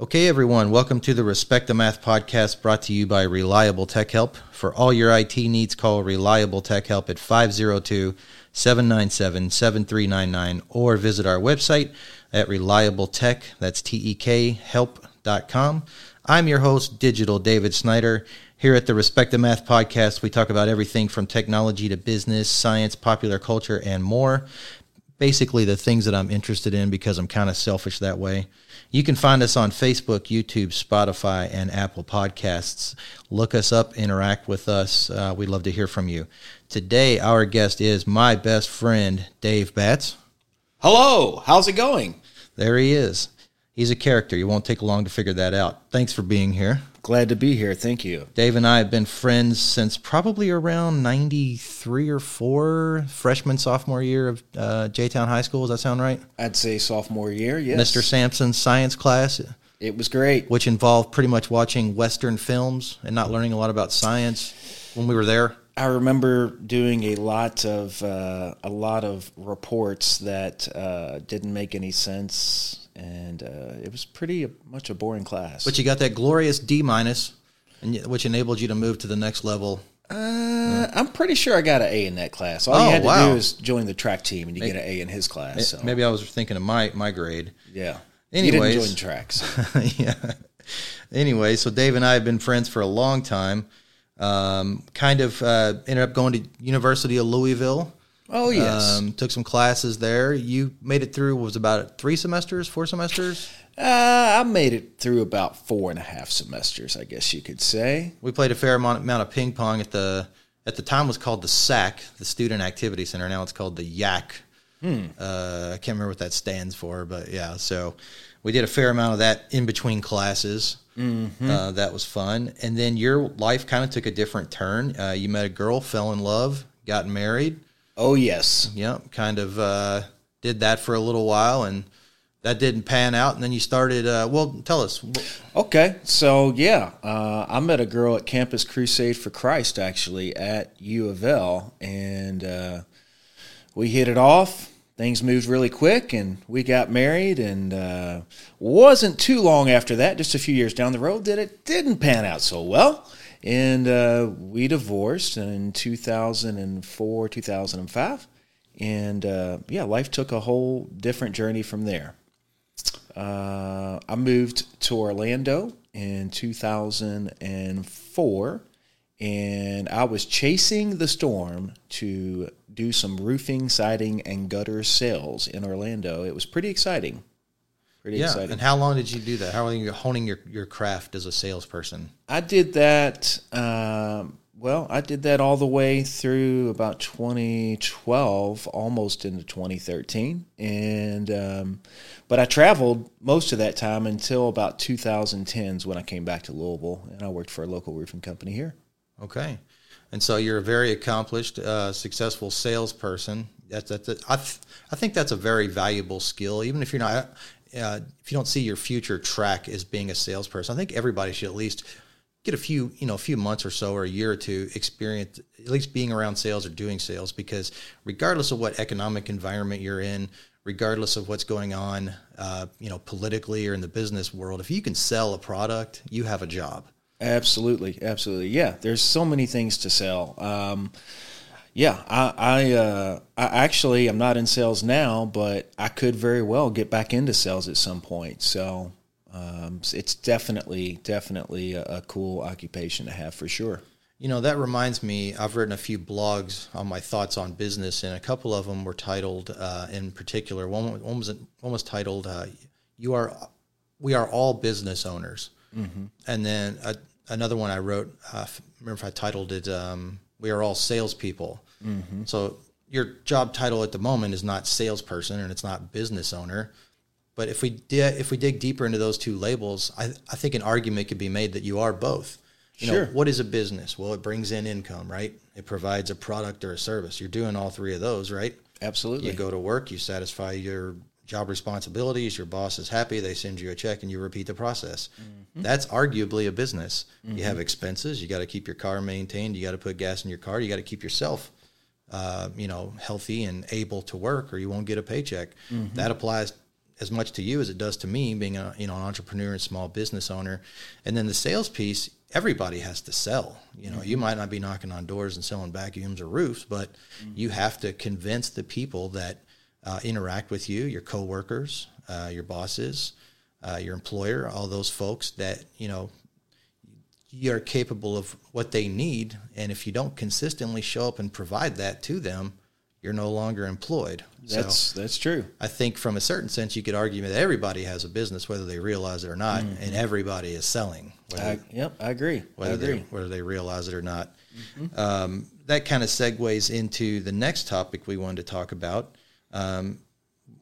Okay, everyone, welcome to the Respect the Math podcast brought to you by Reliable Tech Help. For all your IT needs, call Reliable Tech Help at 502 797 7399 or visit our website at reliabletech, that's T E K, help.com. I'm your host, Digital David Snyder. Here at the Respect the Math podcast, we talk about everything from technology to business, science, popular culture, and more. Basically, the things that I'm interested in because I'm kind of selfish that way. You can find us on Facebook, YouTube, Spotify, and Apple Podcasts. Look us up, interact with us. Uh, we'd love to hear from you. Today, our guest is my best friend, Dave Batts. Hello, how's it going? There he is. He's a character. You won't take long to figure that out. Thanks for being here. Glad to be here. Thank you. Dave and I have been friends since probably around 93 or 4, freshman, sophomore year of uh, J Town High School. Does that sound right? I'd say sophomore year, yes. Mr. Sampson's science class, It was great. which involved pretty much watching Western films and not learning a lot about science when we were there. I remember doing a lot of uh, a lot of reports that uh, didn't make any sense, and uh, it was pretty much a boring class. But you got that glorious D minus, which enabled you to move to the next level. uh, I'm pretty sure I got an A in that class. All Oh, you had to wow. do is join the track team, and you get an A in his class. So Maybe I was thinking of my my grade. yeah. Anyways. you didn't join tracks. yeah. Anyway, so Dave and I have been friends for a long time. Um, kind of uh, ended up going to University of Louisville. Oh yes. Um, took some classes there. You made it through. Was about three semesters, four semesters. Uh, I made it through about four and a half semesters, I guess you could say. We played a fair amount, of ping pong at the at the time was called the SAC, the Student Activity Center. Now it's called the YAC. Uh, I can't remember what that stands for, but yeah. So we did a fair amount of that in between classes. Uh, that was fun. And then your life kind of took a different turn. Uh, you met a girl, fell in love, got married. Oh yes. Yep, kind of uh, did that for a little while, and that didn't pan out. And then you started. Uh, well, tell us. Okay, so yeah, uh, I met a girl at Campus Crusade for Christ actually at U of L, and uh, we hit it off. Things moved really quick, and we got married. And uh, wasn't too long after that, just a few years down the road, that it didn't pan out so well, and uh, we divorced in 2004, 2005, and uh, yeah, life took a whole different journey from there. Uh, I moved to Orlando in 2004, and I was chasing the storm to do some roofing, siding, and gutter sales in Orlando. It was pretty exciting. Pretty Yeah, exciting. and how long did you do that? How long are you honing your, your craft as a salesperson? I did that. Um, well, I did that all the way through about 2012, almost into 2013, and um, but I traveled most of that time until about 2010s when I came back to Louisville, and I worked for a local roofing company here. Okay, and so you're a very accomplished, uh, successful salesperson. That's that's a, I, th- I think that's a very valuable skill. Even if you're not, uh, if you don't see your future track as being a salesperson, I think everybody should at least get a few, you know, a few months or so or a year or two experience, at least being around sales or doing sales, because regardless of what economic environment you're in, regardless of what's going on, uh, you know, politically or in the business world, if you can sell a product, you have a job. Absolutely, absolutely. Yeah, there's so many things to sell. Um, yeah, I, I, uh, I actually I'm not in sales now, but I could very well get back into sales at some point. So um, it's definitely, definitely a, a cool occupation to have for sure. You know, that reminds me, I've written a few blogs on my thoughts on business, and a couple of them were titled, uh, in particular, one, one, was, one was titled, uh, You Are, We Are All Business Owners. And then a, another one I wrote, uh, remember if I titled it, um, We Are All Salespeople. Mm-hmm. So your job title at the moment is not salesperson and it's not business owner. But if we di- if we dig deeper into those two labels, I, I think an argument could be made that you are both. You Sure. know, what is a business? Well, it brings in income, right? It provides a product or a service. You're doing all three of those, right? Absolutely. You go to work, you satisfy your job responsibilities, your boss is happy, they send you a check and you repeat the process. Mm-hmm. That's arguably a business. You have mm-hmm. expenses, you got to keep your car maintained, you got to put gas in your car, you got to keep yourself uh, you know, healthy and able to work or you won't get a paycheck. That applies as much to you as it does to me, being a you know an entrepreneur and small business owner. And then the sales piece, everybody has to sell. You know, mm-hmm. you might not be knocking on doors and selling vacuums or roofs, but mm-hmm. you have to convince the people that uh, interact with you, your coworkers, uh, your bosses, uh, your employer, all those folks that you know you're capable of what they need. And if you don't consistently show up and provide that to them, you're no longer employed. That's so that's true. I think from a certain sense, you could argue that everybody has a business, whether they realize it or not, mm-hmm. and everybody is selling. Whether, I, yep, I agree. Whether I agree. They, whether they realize it or not. Mm-hmm. Um, that kind of segues into the next topic we wanted to talk about. Um,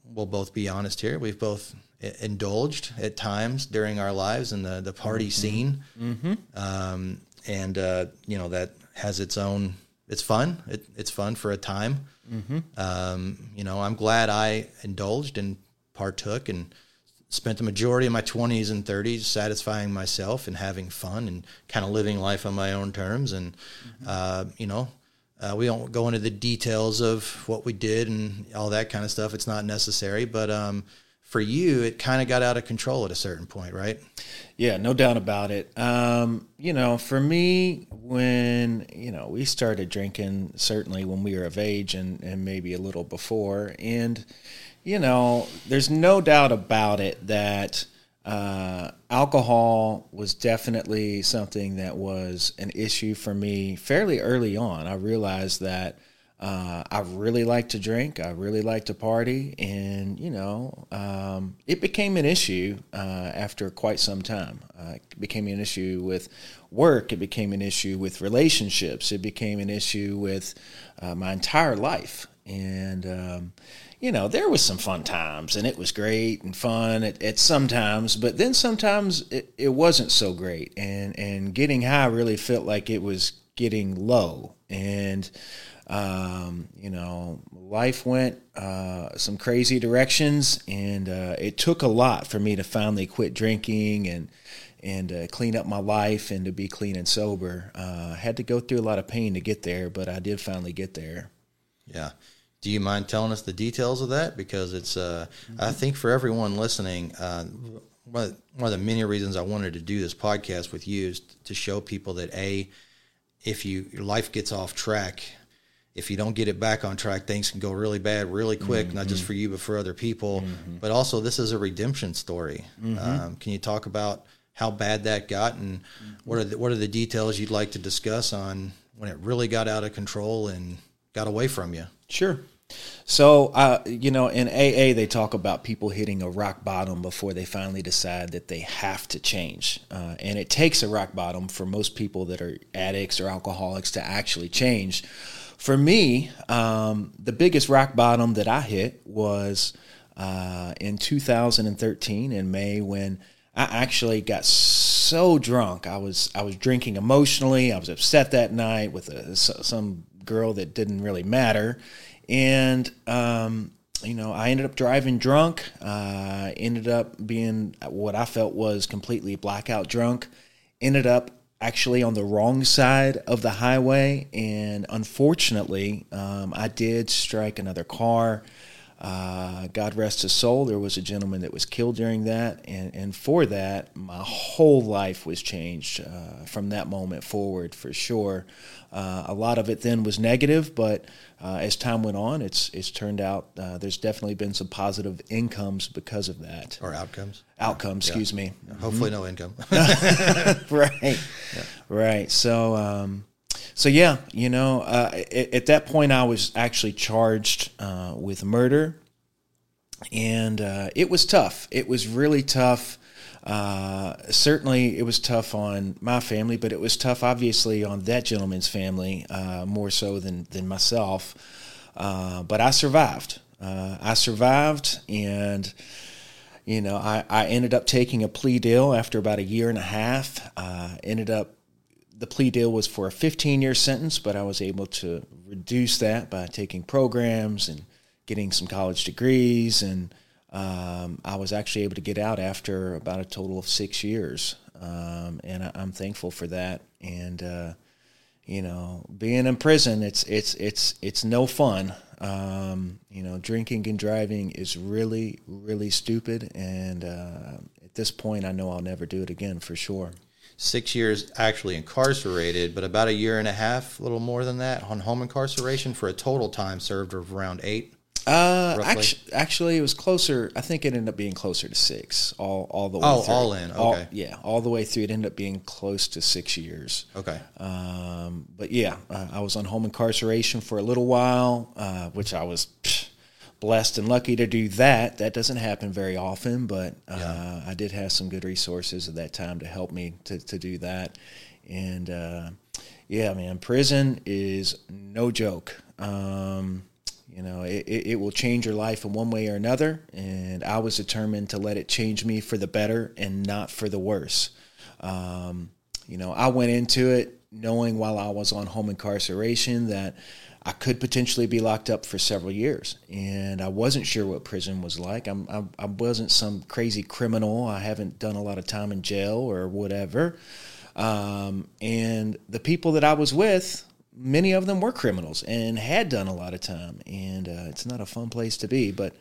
we'll both be honest here. We've both indulged at times during our lives in the, the party mm-hmm. scene. Mm-hmm. Um, and, uh, you know, that has its own, it's fun. It, it's fun for a time. Mm-hmm. Um, you know, I'm glad I indulged and partook and spent the majority of my 20s and 30s satisfying myself and having fun and kind of living life on my own terms. And, mm-hmm. uh, you know, uh, we don't go into the details of what we did and all that kind of stuff. It's not necessary, but um, for you, it kind of got out of control at a certain point, right? Yeah, no doubt about it. Um, you know, for me, when, you know, we started drinking certainly when we were of age and, and maybe a little before. And, you know, there's no doubt about it that uh, alcohol was definitely something that was an issue for me fairly early on. I realized that uh, I really like to drink. I really like to party, and you know, um, it became an issue uh, after quite some time. Uh, it became an issue with work. It became an issue with relationships. It became an issue with uh, my entire life, and um, you know, there was some fun times, and it was great and fun at, at sometimes, but then sometimes it, it wasn't so great, and and getting high really felt like it was getting low, and um, you know, life went uh, some crazy directions, and uh, it took a lot for me to finally quit drinking and and uh, clean up my life and to be clean and sober. Uh, I had to go through a lot of pain to get there, but I did finally get there. Yeah. Do you mind telling us the details of that? Because it's, uh, mm-hmm. I think for everyone listening, uh, one of, one of the many reasons I wanted to do this podcast with you is to show people that a, if you your life gets off track, if you don't get it back on track, things can go really bad really quick, mm-hmm. not just mm-hmm. for you, but for other people. Mm-hmm. But also, this is a redemption story. Mm-hmm. Um, can you talk about how bad that got and what are the, what are the details you'd like to discuss on when it really got out of control and got away from you? Sure. So, uh, you know, in AA, they talk about people hitting a rock bottom before they finally decide that they have to change. Uh, and it takes a rock bottom for most people that are addicts or alcoholics to actually change. For me, um, the biggest rock bottom that I hit was uh, in 2013 in May when I actually got so drunk. I was I was drinking emotionally. I was upset that night with a, some girl that didn't really matter, and um, you know I ended up driving drunk. Uh, ended up being what I felt was completely blackout drunk. Ended up actually on the wrong side of the highway, and unfortunately, um, I did strike another car. Uh, God rest his soul. There was a gentleman that was killed during that, and, and for that, my whole life was changed uh, from that moment forward for sure. Uh, a lot of it then was negative, but uh, as time went on, it's it's turned out uh, there's definitely been some positive incomes because of that. Or outcomes. Outcomes, yeah. excuse me. Hopefully, mm-hmm. no income. right, yeah. right. So. Um, so yeah, you know, uh, at, at, that point, I was actually charged uh, with murder, and uh, it was tough. It was really tough. Uh, certainly, it was tough on my family, but it was tough, obviously, on that gentleman's family uh, more so than than myself. Uh, but I survived. I survived, and you know, I, I ended up taking a plea deal after about a year and a half. ended up the plea deal was for a 15 year sentence, but I was able to reduce that by taking programs and getting some college degrees. And um, I was actually able to get out after about a total of six years. Um, and I, am thankful for that. And, uh, you know, being in prison, it's, it's, it's, it's no fun. Um, you know, drinking and driving is really, really stupid. And uh, at this point, I know I'll never do it again for sure. Six years actually incarcerated, but about a year and a half, a little more than that, on home incarceration for a total time served of around eight. Uh, actually, actually, it was closer. I think it ended up being closer to six. All, all the way. Oh, through. all in. Okay. All, yeah, all the way through. It ended up being close to six years. Okay. Um, but yeah, uh, I was on home incarceration for a little while, uh, which I was psh, blessed and lucky to do that. That doesn't happen very often, but uh, Yeah. I did have some good resources at that time to help me to, to do that. And uh, yeah, man, prison is no joke. Um, you know, it, it, will change your life in one way or another. And I was determined to let it change me for the better and not for the worse. Um, you know, I went into it knowing while I was on home incarceration that I could potentially be locked up for several years, and I wasn't sure what prison was like. I'm, I, I wasn't some crazy criminal. I haven't done a lot of time in jail or whatever. Um, and the people that I was with, many of them were criminals and had done a lot of time, and uh, it's not a fun place to be. But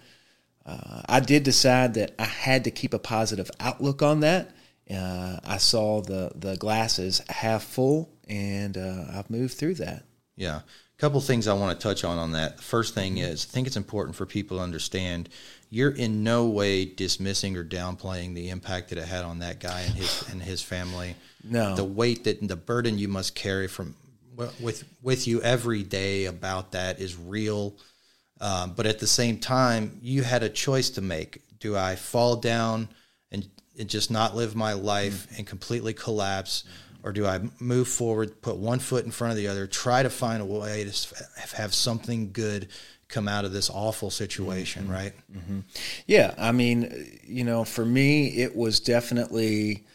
uh, I did decide that I had to keep a positive outlook on that. Uh, I saw the the glasses half full, and uh, I've moved through that. Yeah. A couple things I want to touch on on that. The first thing is, I think it's important for people to understand you're in no way dismissing or downplaying the impact that it had on that guy and his and his family. No. The weight that the burden you must carry from with with you every day about that is real. Um, but at the same time, you had a choice to make. Do I fall down and, and just not live my life and completely collapse? Or do I move forward, put one foot in front of the other, try to find a way to have something good come out of this awful situation, right? Yeah, I mean, you know, for me, it was definitely,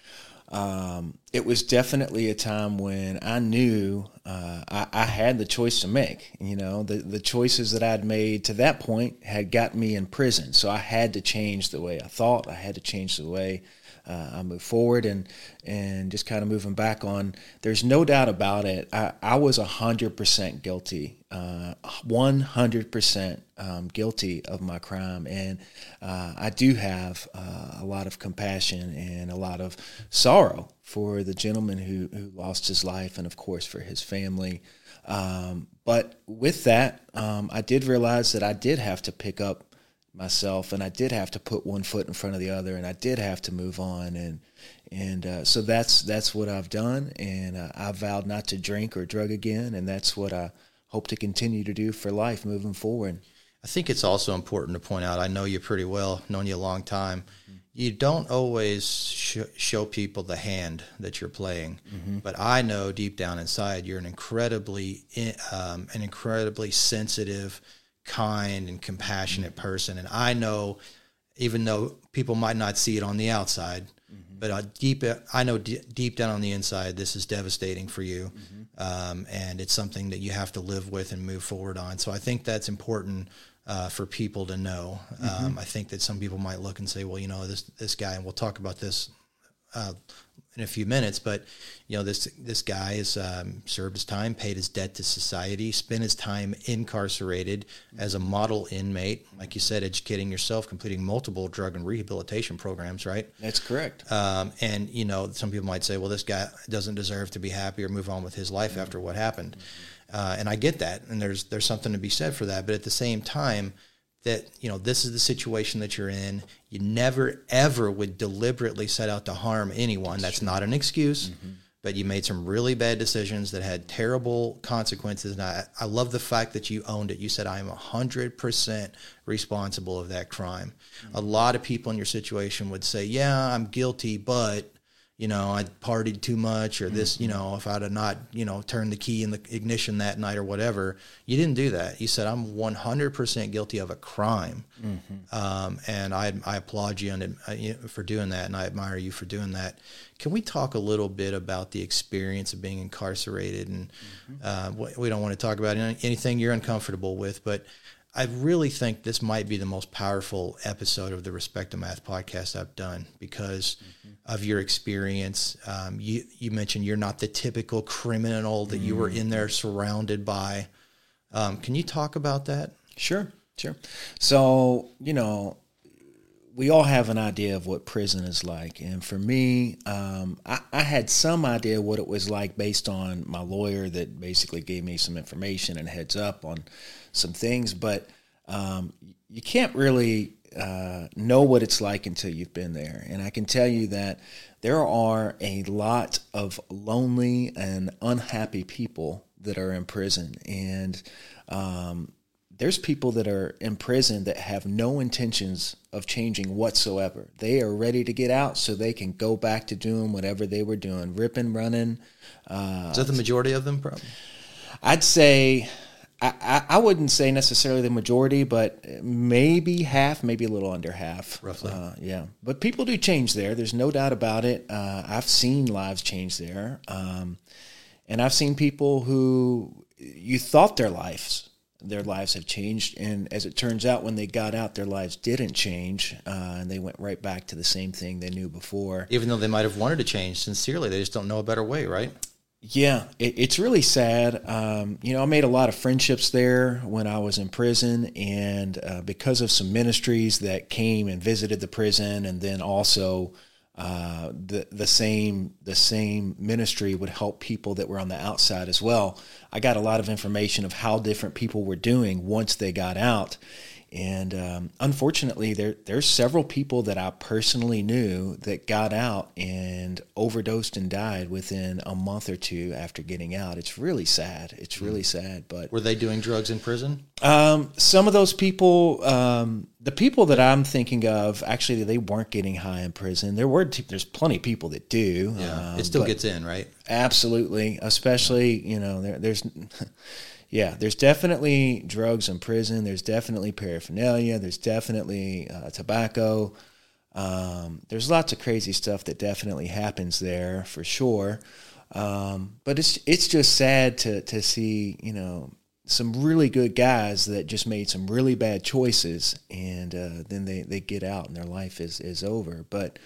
um, it was definitely a time when I knew uh, I, I had the choice to make. You know, the the choices that I'd made to that point had got me in prison, so I had to change the way I thought. I had to change the way. Uh, I moved forward and and just kind of moving back on. There's no doubt about it. I, I was hundred percent guilty, uh, one hundred percent um, guilty of my crime, and uh, I do have uh, a lot of compassion and a lot of sorrow for the gentleman who who lost his life, and of course for his family. Um, but with that, um, I did realize that I did have to pick up myself and I did have to put one foot in front of the other and I did have to move on and and uh, so that's that's what I've done and uh, I vowed not to drink or drug again and that's what I hope to continue to do for life moving forward. I think it's also important to point out. I know you pretty well, known you a long time. You don't always sh- show people the hand that you're playing, but I know deep down inside you're an incredibly, um, an incredibly sensitive, kind, and compassionate person. And I know, even though people might not see it on the outside, but uh, deep, I know d- deep down on the inside, this is devastating for you, um, and it's something that you have to live with and move forward on. So I think that's important uh, for people to know. Um, I think that some people might look and say, "Well, you know, this this guy," and we'll talk about this uh, in a few minutes. But you know, this this guy has um, served his time, paid his debt to society, spent his time incarcerated as a model inmate, like you said, educating yourself, completing multiple drug and rehabilitation programs, right? That's correct. Um, and you know, some people might say, "Well, this guy doesn't deserve to be happy or move on with his life after what happened," uh, and I get that, and there's there's something to be said for that. But at the same time, that you know, this is the situation that you're in. You never ever would deliberately set out to harm anyone. That's not an excuse. Mm-hmm. But you made some really bad decisions that had terrible consequences. And I, I love the fact that you owned it. You said, I am 100% responsible of that crime. Mm-hmm. A lot of people in your situation would say, Yeah, I'm guilty, but you know, I partied too much or this, you know, if I'd have not, you know, turned the key in the ignition that night or whatever. You didn't do that. You said, I'm 100% guilty of a crime. Um, and I, I applaud you and, uh, for doing that. And I admire you for doing that. Can we talk a little bit about the experience of being incarcerated? And uh, we we don't want to talk about anything you're uncomfortable with, but I really think this might be the most powerful episode of the Respect to Math podcast I've done because of your experience. Um, you you mentioned you're not the typical criminal that you were in there surrounded by. Um, can you talk about that? Sure, sure. So, you know, we all have an idea of what prison is like. And for me, um, I, I, had some idea what it was like based on my lawyer that basically gave me some information and heads up on some things. But um, you can't really uh, know what it's like until you've been there. And I can tell you that there are a lot of lonely and unhappy people that are in prison. And um, there's people that are in prison that have no intentions of changing whatsoever. They are ready to get out so they can go back to doing whatever they were doing, ripping, running. Uh, Is that the majority of them? Probably. I'd say I, I wouldn't say necessarily the majority, but maybe half, maybe a little under half. Roughly. Uh, yeah. But people do change there. There's no doubt about it. Uh, I've seen lives change there. Um, and I've seen people who you thought their lives their lives have changed. And as it turns out, when they got out, their lives didn't change, uh, and they went right back to the same thing they knew before. Even though they might have wanted to change sincerely, they just don't know a better way, right? Yeah, it, it's really sad. Um, you know, I made a lot of friendships there when I was in prison, and uh, because of some ministries that came and visited the prison, and then also uh, the the same the same ministry would help people that were on the outside as well. I got a lot of information of how different people were doing once they got out, and um, unfortunately, there there's several people that I personally knew that got out and overdosed and died within a month or two after getting out. It's really sad. It's hmm. really sad. But were they doing drugs in prison? Um, some of those people, um, the people that I'm thinking of, actually, they weren't getting high in prison. There were there's plenty of people that do. Yeah, it um, still gets in, right? Absolutely, especially you know there, there's. yeah, there's definitely drugs in prison. There's definitely paraphernalia. There's definitely uh, tobacco. Um, there's lots of crazy stuff that definitely happens there for sure. Um, but it's it's just sad to to see you know some really good guys that just made some really bad choices and uh, then they, they get out and their life is, is over. But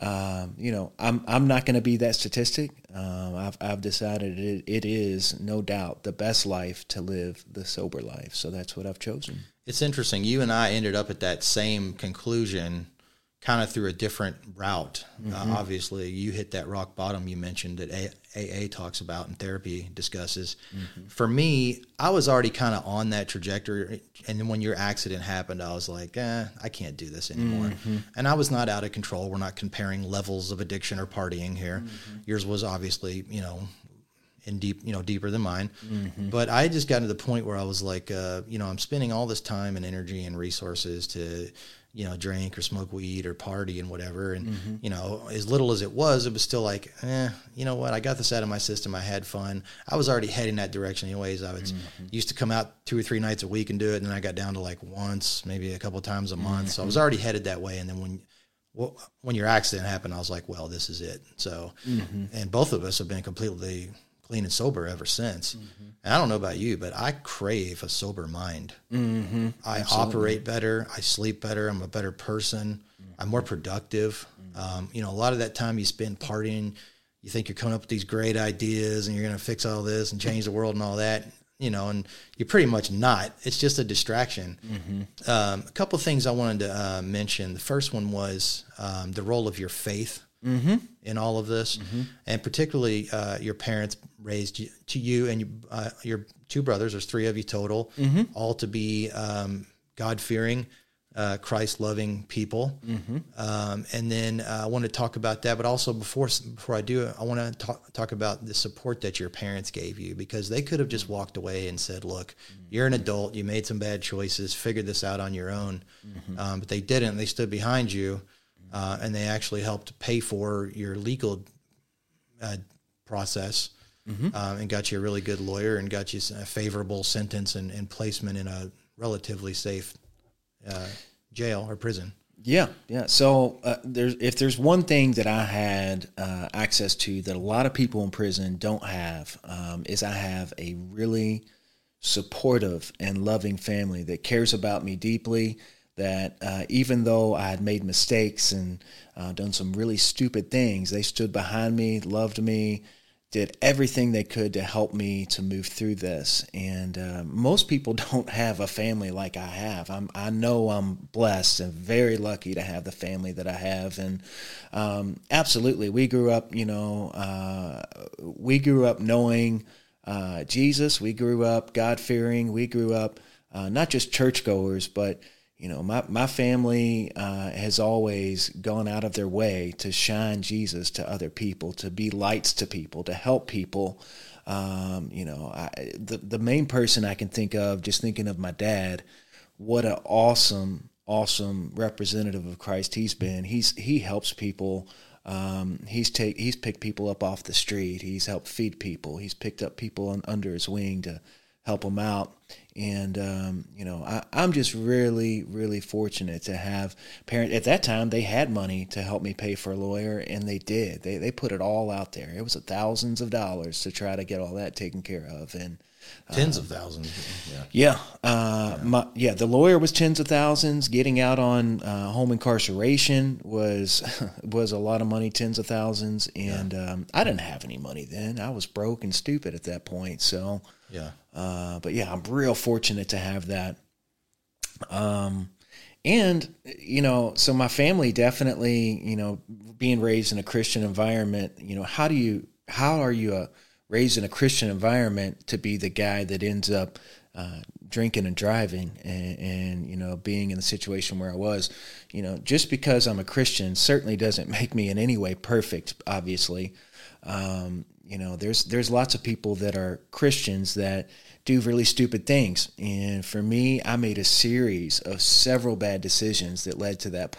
um, you know, I'm I'm not going to be that statistic. Um, I've I've decided it, it is no doubt the best life to live the sober life. So that's what I've chosen. It's interesting. You and I ended up at that same conclusion kind of through a different route. Mm-hmm. Uh, obviously, you hit that rock bottom you mentioned that AA talks about and therapy discusses. Mm-hmm. For me, I was already kind of on that trajectory. And then when your accident happened, I was like, eh, I can't do this anymore. Mm-hmm. And I was not out of control. We're not comparing levels of addiction or partying here. Mm-hmm. Yours was obviously, you know, in deep, you know, deeper than mine. Mm-hmm. But I just got to the point where I was like, uh, you know, I'm spending all this time and energy and resources to you know, drink or smoke weed or party and whatever. And, mm-hmm. you know, as little as it was, it was still like, eh, you know what? I got this out of my system. I had fun. I was already heading that direction anyways. I was mm-hmm. used to come out two or three nights a week and do it. And then I got down to like once, maybe a couple times a month. Mm-hmm. So I was already headed that way. And then when, well, when your accident happened, I was like, well, this is it. So, mm-hmm. and both of us have been completely clean and sober ever since. Mm-hmm. And I don't know about you, but I crave a sober mind. Mm-hmm. I Absolutely. operate better. I sleep better. I'm a better person. Mm-hmm. I'm more productive. Mm-hmm. Um, you know, a lot of that time you spend partying, you think you're coming up with these great ideas and you're going to fix all this and change the world and all that. You know, and you're pretty much not. It's just a distraction. Mm-hmm. Um, a couple things I wanted to uh, mention. The first one was um, the role of your faith mm-hmm. in all of this, mm-hmm. and particularly uh, your parents raised you, to you and you, uh, your two brothers. There's three of you total, mm-hmm. all to be um, God fearing. Uh, Christ loving people, mm-hmm. um, and then uh, I want to talk about that. But also before before I do it, I want to talk talk about the support that your parents gave you because they could have just walked away and said, "Look, you're an adult. You made some bad choices. Figure this out on your own." Mm-hmm. Um, but they didn't. They stood behind you uh, and they actually helped pay for your legal uh, process mm-hmm. um, and got you a really good lawyer and got you a favorable sentence and, and placement in a relatively safe uh, jail or prison. Yeah, yeah. So uh, there's if there's one thing that I had uh, access to that a lot of people in prison don't have um, is I have a really supportive and loving family that cares about me deeply that uh, even though I had made mistakes and uh, done some really stupid things, they stood behind me, loved me, did everything they could to help me to move through this. And uh, most people don't have a family like I have. I'm, I know I'm blessed and very lucky to have the family that I have. And um, absolutely, we grew up, you know, uh, we grew up knowing uh, Jesus. We grew up God fearing. We grew up uh, not just churchgoers, but you know, my, my family uh, has always gone out of their way to shine Jesus to other people, to be lights to people, to help people. Um, you know, I, the the main person I can think of, just thinking of my dad, what an awesome, awesome representative of Christ he's been. He's he helps people. Um, he's take he's picked people up off the street. He's helped feed people. He's picked up people on, under his wing to help them out. And um, you know, I, am just really, really fortunate to have parents. At that time, they had money to help me pay for a lawyer, and they did. They they put it all out there. It was thousands of dollars to try to get all that taken care of, and tens of thousands. Yeah, yeah, uh, yeah. My, yeah. The lawyer was tens of thousands. Getting out on uh, home incarceration was was a lot of money, tens of thousands. And yeah. um, I didn't have any money then. I was broke and stupid at that point. So yeah. Uh, but yeah, I'm real fortunate to have that. Um, and you know, so my family definitely, you know, being raised in a Christian environment, you know, how do you, how are you uh, raised in a Christian environment to be the guy that ends up uh, drinking and driving and, and, you know being in the situation where I was, you know, just because I'm a Christian certainly doesn't make me in any way perfect. Obviously, um, you know, there's there's lots of people that are Christians that do really stupid things, and for me, I made a series of several bad decisions that led to that.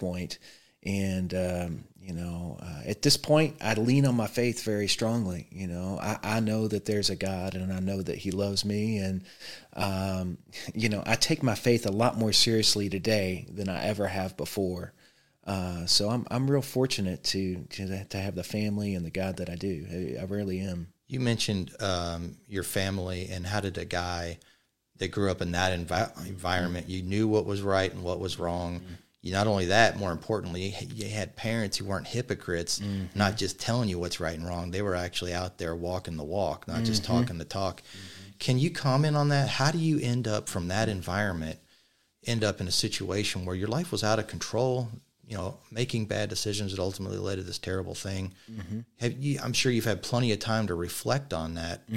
And um, you know, uh, at this point, I lean on my faith very strongly. You know, I, I know that there's a God, and I know that He loves me, and um, you know, I take my faith a lot more seriously today than I ever have before. Uh, so I'm I'm real fortunate to, to to have the family and the God that I do. I, I really am. You mentioned um, your family and how did a guy that grew up in that envi- environment, you knew what was right and what was wrong. Mm-hmm. You not only that, more importantly, you had parents who weren't hypocrites, mm-hmm. not just telling you what's right and wrong. They were actually out there walking the walk, not mm-hmm. just talking the talk. Mm-hmm. Can you comment on that? How do you end up from that environment, end up in a situation where your life was out of control? you know, making bad decisions that ultimately led to this terrible thing. Mm-hmm. Have you, I'm sure you've had plenty of time to reflect on that.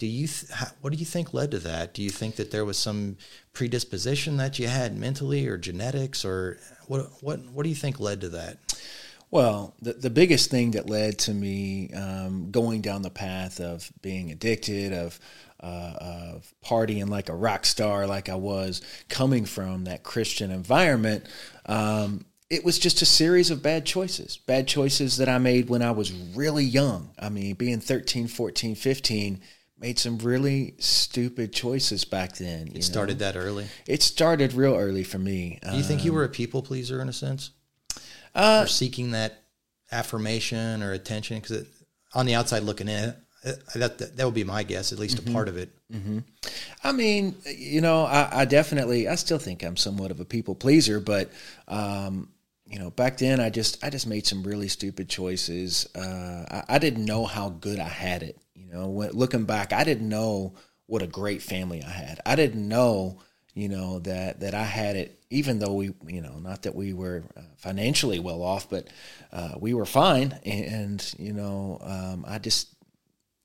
Do you, th- what do you think led to that? Do you think that there was some predisposition that you had mentally, or genetics, or what? What What do you think led to that? Well, the, the biggest thing that led to me um, going down the path of being addicted, of uh, of partying like a rock star, like I was, coming from that Christian environment, um, it was just a series of bad choices bad choices that i made when i was really young i mean being 13 14 15 made some really stupid choices back then it started know? that early it started real early for me do you think you were a people pleaser in a sense uh, or seeking that affirmation or attention because on the outside looking in that, that, that would be my guess at least mm-hmm. a part of it mm-hmm. i mean you know I, I, definitely i still think i'm somewhat of a people pleaser but um, you know, back then I just I just made some really stupid choices. Uh, I, I, didn't know how good I had it. Know, when, looking back, I didn't know what a great family I had. I didn't know, you know, that that I had it. Even though we, you know, not that we were uh, financially well off, but uh, we were fine. And, and you know, um, I just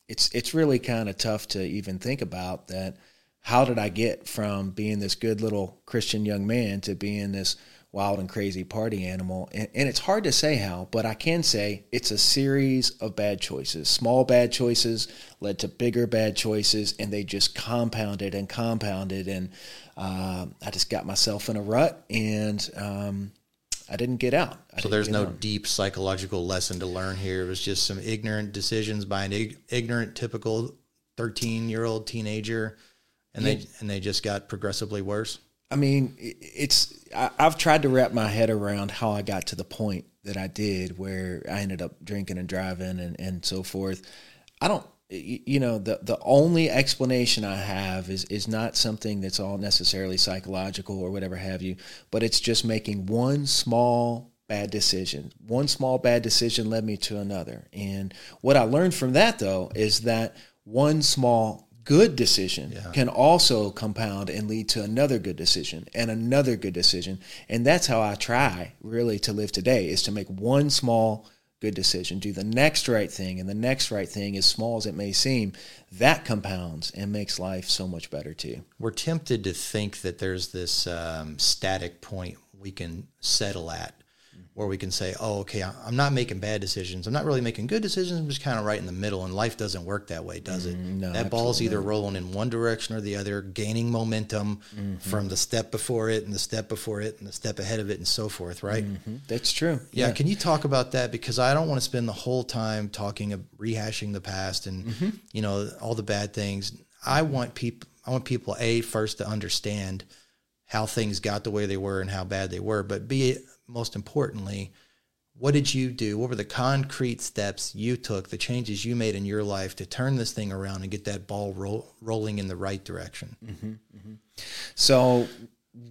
it's it's really kind of tough to even think about that. How did I get from being this good little Christian young man to being this wild and crazy party animal. And, and, it's hard to say how, but I can say it's a series of bad choices. Small bad choices led to bigger bad choices, and they just compounded and compounded. And uh, I just got myself in a rut, and um, I didn't get out. I so there's no out. deep psychological lesson to learn here. It was just some ignorant decisions by an ig- ignorant, typical 13 year old teenager, and yeah. they and they just got progressively worse. I mean, it's I, have tried to wrap my head around how I got to the point that I did, where I ended up drinking and driving and and so forth. I don't, you know, the the only explanation I have is is not something that's all necessarily psychological or whatever have you, but it's just making one small bad decision. One small bad decision led me to another. And what I learned from that, though, is that one small good decision yeah. can also compound and lead to another good decision and another good decision. And that's how I try really to live today is to make one small good decision, do the next right thing, and the next right thing, as small as it may seem, that compounds and makes life so much better too. We're tempted to think that there's this um, static point we can settle at where we can say, oh, okay, I'm not making bad decisions. I'm not really making good decisions. I'm just kind of right in the middle. And life doesn't work that way, does it? Mm, no, that ball's either not. rolling in one direction or the other, gaining momentum mm-hmm. from the step before it and the step before it and the step ahead of it and so forth, right? Mm-hmm. That's true. Yeah. yeah. Can you talk about that? Because I don't want to spend the whole time talking, rehashing the past and, mm-hmm. you know, all the bad things. I want people, I want people, A, first to understand how things got the way they were and how bad they were, but B, most importantly, what did you do? What were the concrete steps you took, the changes you made in your life to turn this thing around and get that ball roll, rolling in the right direction? Mm-hmm, mm-hmm. So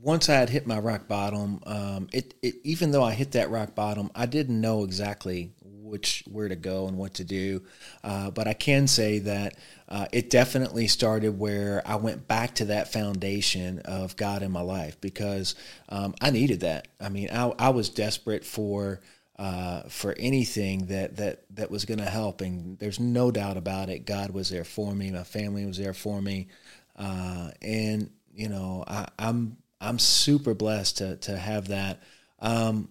once I had hit my rock bottom, um, it, it, even though I hit that rock bottom, I didn't know exactly which where to go and what to do. Uh, but I can say that uh, it definitely started where I went back to that foundation of God in my life because um, I needed that. I mean, I, I was desperate for. Uh, for anything that that that was going to help, and there's no doubt about it. God was there for me. My family was there for me, uh, and you know I, I'm I'm super blessed to to have that. Um,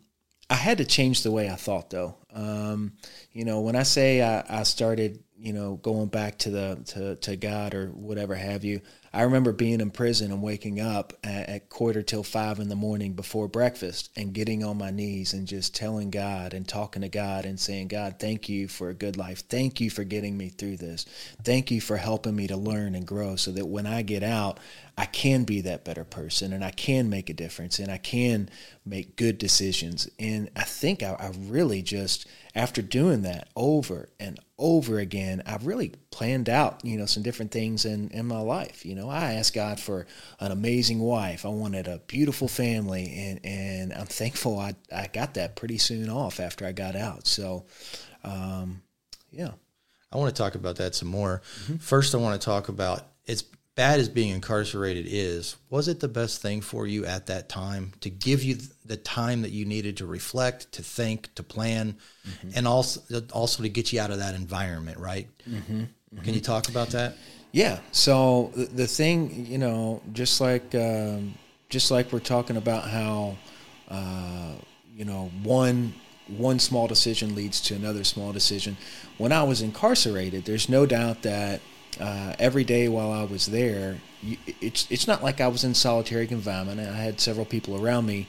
I had to change the way I thought, though. Um, you know, when I say I, I, started, you know, going back to the to, to God or whatever have you, I remember being in prison and waking up at, at, quarter till five in the morning before breakfast and getting on my knees and just telling God and talking to God and saying, God, thank you for a good life. Thank you for getting me through this. Thank you for helping me to learn and grow so that when I get out, I can be that better person and I can make a difference and I can make good decisions. And I think I, I really just, after doing that over and over again, I've really planned out, you know, some different things in, in my life. You know, I asked God for an amazing wife. I wanted a beautiful family and, and I'm thankful I, I got that pretty soon off after I got out. So, um, yeah. I want to talk about that some more. Mm-hmm. First, I want to talk about it's bad as being incarcerated is, was it the best thing for you at that time to give you the time that you needed to reflect, to think, to plan, mm-hmm. and also also to get you out of that environment, right? Mm-hmm. Mm-hmm. Can you talk about that? Yeah. So the thing, you know, just like um, just like we're talking about how, uh, you know, one one small decision leads to another small decision. When I was incarcerated, there's no doubt that uh, every day while I was there, you, it's it's not like I was in solitary confinement. I had several people around me,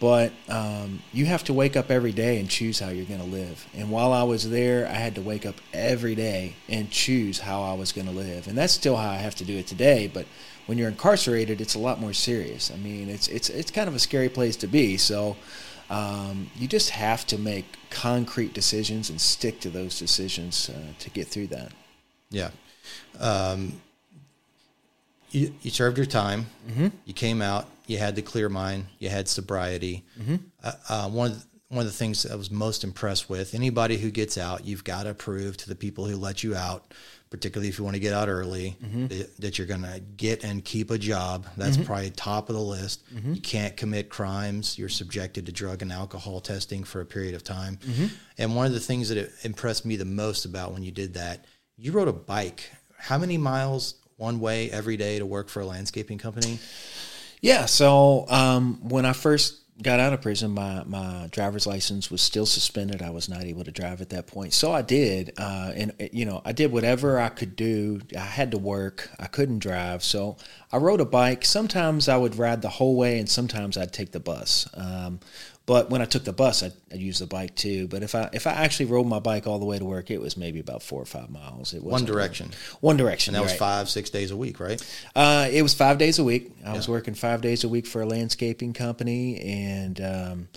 but um, you have to wake up every day and choose how you're going to live. And while I was there, I had to wake up every day and choose how I was going to live. And that's still how I have to do it today. But when you're incarcerated, it's a lot more serious. I mean, it's it's it's kind of a scary place to be. So. Um, you just have to make concrete decisions and stick to those decisions uh, to get through that. Yeah. Um, you, you served your time. Mm-hmm. You came out. You had the clear mind. You had sobriety. Mm-hmm. Uh, uh, one of the, one of the things I was most impressed with anybody who gets out, you've got to prove to the people who let you out, particularly if you want to get out early, mm-hmm. that, that, you're going to get and keep a job. That's mm-hmm. probably top of the list. Mm-hmm. You can't commit crimes. You're subjected to drug and alcohol testing for a period of time. Mm-hmm. And one of the things that impressed me the most about when you did that, you rode a bike how many miles one way every day to work for a landscaping company? Yeah. So um, when I first got out of prison, my, my driver's license was still suspended. I was not able to drive at that point. So I did, uh, and you know, I did whatever I could do. I had to work. I couldn't drive, so I rode a bike. Sometimes I would ride the whole way, and sometimes I'd take the bus. Um, but when I took the bus, I, I used the bike too. But if I if I actually rode my bike all the way to work, it was maybe about four or five miles. It was one direction. One direction. And that was five six days a week, right? Uh, it was five days a week. I yeah. was working five days a week for a landscaping company, and um,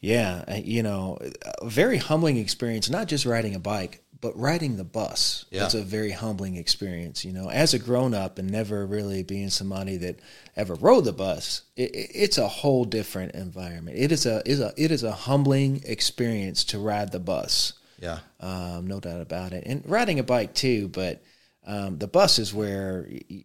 yeah, you know, a very humbling experience. Not just riding a bike, but riding the bus Yeah. it's a very humbling experience. You know, as a grown up and never really being somebody that ever rode the bus, it, it- it's a whole different environment. It is a is a it is a humbling experience to ride the bus. Yeah. Um, no doubt about it. And riding a bike too, but um, the bus is where y-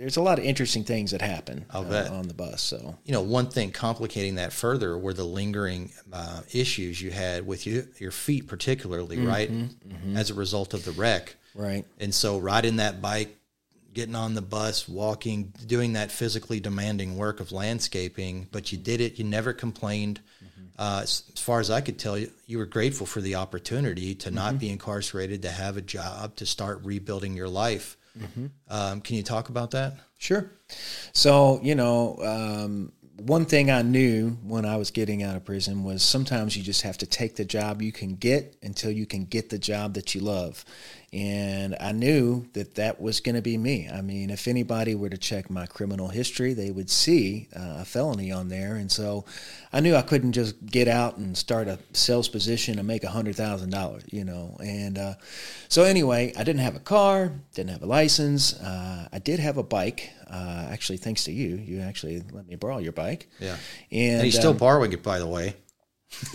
there's a lot of interesting things that happen uh, on the bus. So You know, one thing complicating that further were the lingering uh, issues you had with you, your feet, particularly, right? As a result of the wreck. right, And so riding that bike, getting on the bus, walking, doing that physically demanding work of landscaping, but you did it. You never complained. Uh, as, as far as I could tell you, you were grateful for the opportunity to not be incarcerated, to have a job, to start rebuilding your life. Um, can you talk about that? Sure. So, you know, um, one thing I knew when I was getting out of prison was sometimes you just have to take the job you can get until you can get the job that you love. And I knew that that was going to be me. I mean, if anybody were to check my criminal history, they would see uh, a felony on there. And so I knew I couldn't just get out and start a sales position and make a $100,000, you know. And uh, so, anyway, I didn't have a car, didn't have a license. Uh, I did have a bike. Uh, actually, thanks to you, you actually let me borrow your bike. Yeah. And, And he's still um, borrowing it, by the way.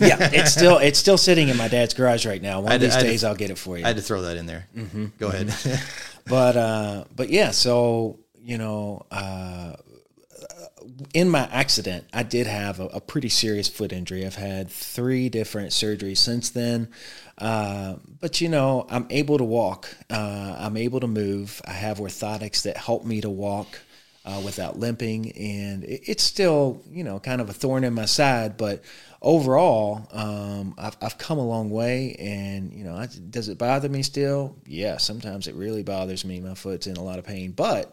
Yeah, it's still it's still sitting in my dad's garage right now. One of these had- days, I'll get it for you. I had to throw that in there. Go ahead. but uh, but yeah, so you know, uh, in my accident, I did have a, a pretty serious foot injury. I've had three different surgeries since then. Uh, but you know, I'm able to walk. Uh, I'm able to move. I have orthotics that help me to walk uh, without limping, and it, it's still you know kind of a thorn in my side, but. Overall, um, I've, I've come a long way, and you know, I, does it bother me still? Yeah, sometimes it really bothers me. My foot's in a lot of pain, but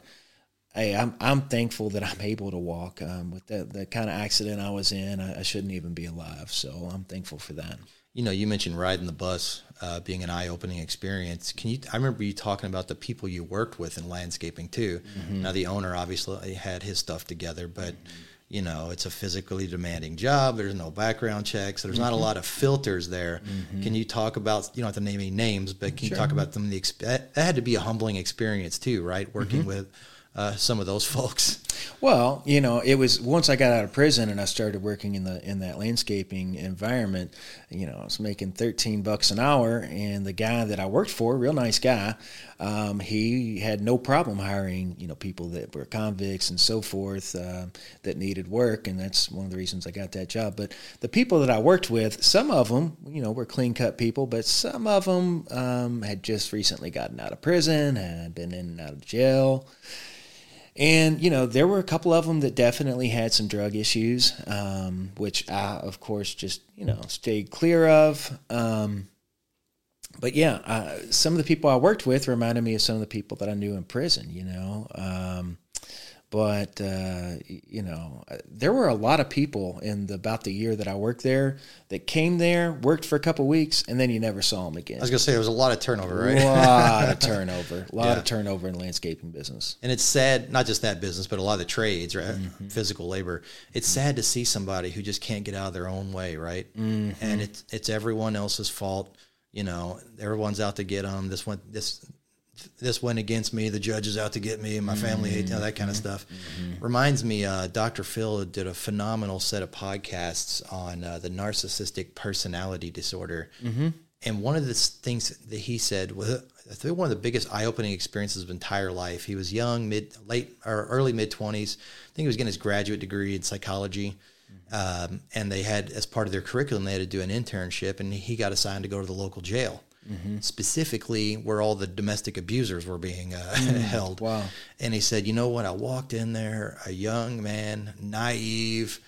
hey, I'm I'm thankful that I'm able to walk. Um, with the the kind of accident I was in, I, I shouldn't even be alive. So I'm thankful for that. you know, you mentioned riding the bus uh, being an eye-opening experience. Can you? I remember you talking about the people you worked with in landscaping too. Now, the owner obviously had his stuff together, but you know, it's a physically demanding job. There's no background checks. There's not a lot of filters there. Can you talk about? You don't have to name any names, but can you talk about them? The exp- that had to be a humbling experience too, right? Working with uh, some of those folks. Well, you know, it was once I got out of prison and I started working in the in that landscaping environment. You know, I was making thirteen bucks an hour, and the guy that I worked for, real nice guy, um, he had no problem hiring you know people that were convicts and so forth uh, that needed work, and that's one of the reasons I got that job. But the people that I worked with, some of them, you know, were clean cut people, but some of them um, had just recently gotten out of prison, had been in and out of jail. And you know, there were a couple of them that definitely had some drug issues, um, which I, of course, just you know stayed clear of. Um, but yeah, uh, some of the people I worked with reminded me of some of the people that I knew in prison. You know, um, but uh, you know, uh, there were a lot of people in the, about the year that I worked there that came there, worked for a couple weeks, and then you never saw them again. I was gonna say there was a lot of turnover, right? A lot of turnover, a lot Yeah. of turnover in landscaping business. And it's sad, not just that business, but a lot of the trades, right? Mm-hmm. Physical labor. It's sad to see somebody who just can't get out of their own way, right? Mm-hmm. And it's it's everyone else's fault. You know, everyone's out to get them. This one, this this went against me. The judge is out to get me, and my family hates you know, that kind of stuff. Reminds me, uh, Dr. Phil did a phenomenal set of podcasts on uh, the narcissistic personality disorder. And one of the things that he said was, I think one of the biggest eye-opening experiences of entire life. He was young, mid, late, or early mid twenties. I think he was getting his graduate degree in psychology. Um, and they had, as part of their curriculum, they had to do an internship, and he got assigned to go to the local jail, Mm-hmm. specifically where all the domestic abusers were being uh, mm, held. wow. And he said, you know what? I walked in there, a young man, naive,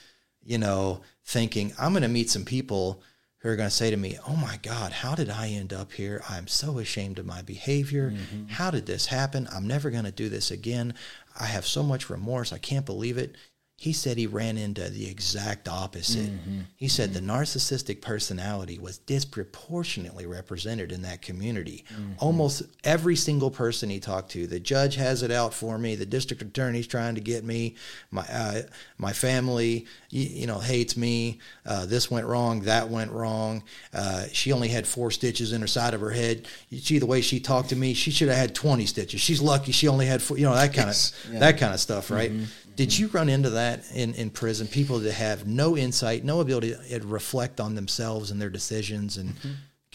you know, thinking, I'm going to meet some people who are going to say to me, oh my God, how did I end up here? I'm so ashamed of my behavior. Mm-hmm. How did this happen? I'm never going to do this again. I have so much remorse. I can't believe it. He said he ran into the exact opposite. Mm-hmm. He said mm-hmm. the narcissistic personality was disproportionately represented in that community. Mm-hmm. Almost every single person he talked to, the judge has it out for me, the district attorney's trying to get me, my uh, my family, you, you know, hates me. Uh, this went wrong, that went wrong. Uh, she only had four stitches in her side of her head. You see the way she talked to me, she should have had twenty stitches. She's lucky she only had four. You know that kind of Yeah. that kind of stuff, right? Did you run into that in, in prison? People that have no insight, no ability to reflect on themselves and their decisions, and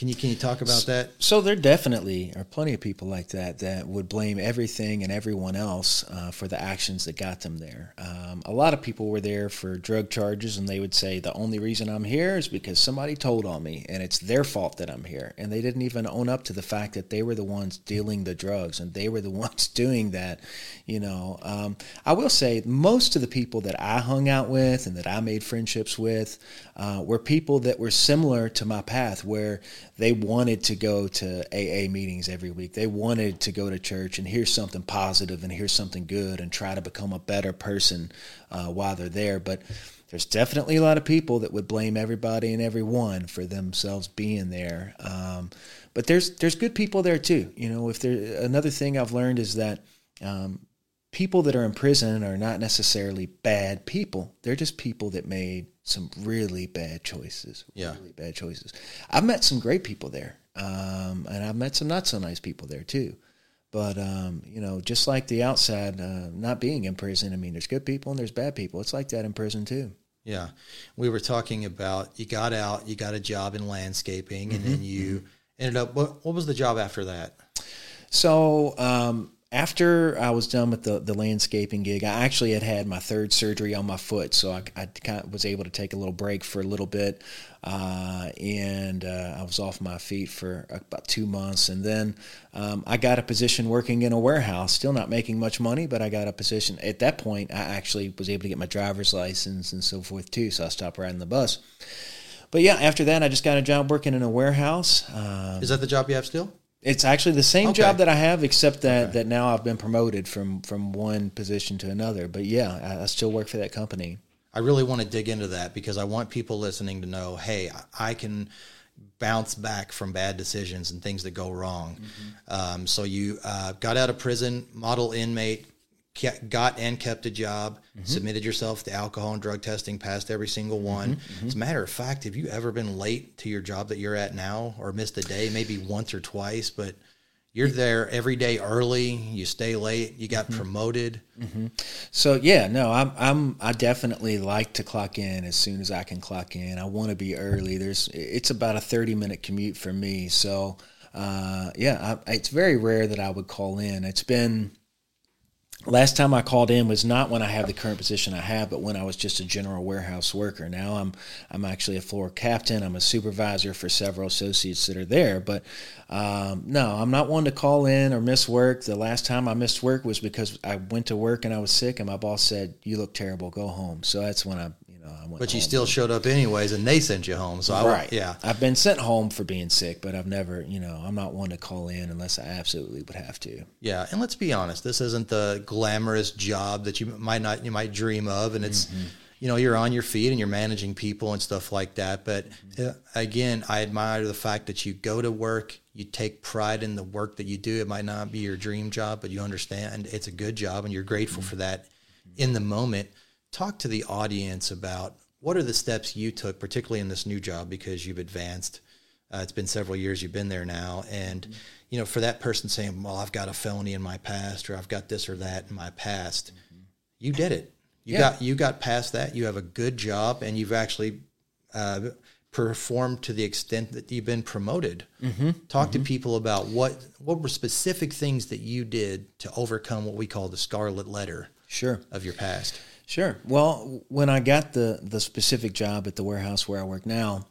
can you can you talk about that? So there definitely are plenty of people like that that would blame everything and everyone else uh, for the actions that got them there. Um, a lot of people were there for drug charges, and they would say the only reason I'm here is because somebody told on me, and it's their fault that I'm here. And they didn't even own up to the fact that they were the ones dealing the drugs, and they were the ones doing that. You know, um, I will say most of the people that I hung out with and that I made friendships with uh, were people that were similar to my path, where they wanted to go to AA meetings every week. They wanted to go to church and hear something positive and hear something good and try to become a better person uh, while they're there. But there's definitely a lot of people that would blame everybody and everyone for themselves being there. Um, but there's there's good people there too. You know, if there another thing I've learned is that um, people that are in prison are not necessarily bad people. They're just people that made some really bad choices. Yeah. Really bad choices. I've met some great people there. Um, and I've met some not so nice people there too. But, um, you know, just like the outside, uh, not being in prison, I mean, there's good people and there's bad people. It's like that in prison too. Yeah, we were talking about you got out, you got a job in landscaping, and then you ended up. What, what was the job after that? So um, after I was done with the, the landscaping gig, I actually had had my third surgery on my foot, so I, I kind of was able to take a little break for a little bit, uh, and uh, I was off my feet for about two months, and then um, I got a position working in a warehouse, still not making much money, but I got a position. At that point, I actually was able to get my driver's license and so forth too, so I stopped riding the bus. But yeah, after that, I just got a job working in a warehouse. Um, Is that the job you have still? It's actually the same Okay. job that I have, except that, that now I've been promoted from from one position to another. But yeah, I, I still work for that company. I really want to dig into that because I want people listening to know, hey, I- can bounce back from bad decisions and things that go wrong. Um, so you uh, got out of prison, model inmate, got and kept a job, mm-hmm. submitted yourself to alcohol and drug testing, passed every single one. Mm-hmm. Mm-hmm. As a matter of fact, have you ever been late to your job that you're at now or missed a day, maybe once or twice, but you're there every day early, you stay late, you got promoted. So yeah, no, I'm I'm I definitely like to clock in as soon as I can clock in. I want to be early. There's it's about a 30 minute commute for me. So uh, yeah, I, it's very rare that I would call in. It's been last time I called in was not when I have the current position I have, but when I was just a general warehouse worker. Now I'm I'm actually a floor captain. I'm a supervisor for several associates that are there. But um, no, I'm not one to call in or miss work. The last time I missed work was because I went to work and I was sick, and my boss said, "You look terrible. Go home." So that's when I you know I went. But you still showed up anyways, and they sent you home. So I, Right. yeah, I've been sent home for being sick, but I've never, you know, I'm not one to call in unless I absolutely would have to. Yeah, and let's be honest, this isn't the glamorous job that you might not you might dream of, and it's mm-hmm. you know you're on your feet and you're managing people and stuff like that. But mm-hmm. uh, again, I admire the fact that you go to work, you take pride in the work that you do. It might not be your dream job, but you understand it's a good job, and you're grateful mm-hmm. for that in the moment. Talk to the audience about what are the steps you took, particularly in this new job, because you've advanced. Uh, it's been several years you've been there now, and you know, for that person saying, "Well, I've got a felony in my past, or I've got this or that in my past," you did it. You Yeah. got you got past that. You have a good job, and you've actually uh, performed to the extent that you've been promoted. Mm-hmm. Talk to people about what what were specific things that you did to overcome what we call the scarlet letter Sure. of your past. Sure. Well, when I got the the specific job at the warehouse where I work now,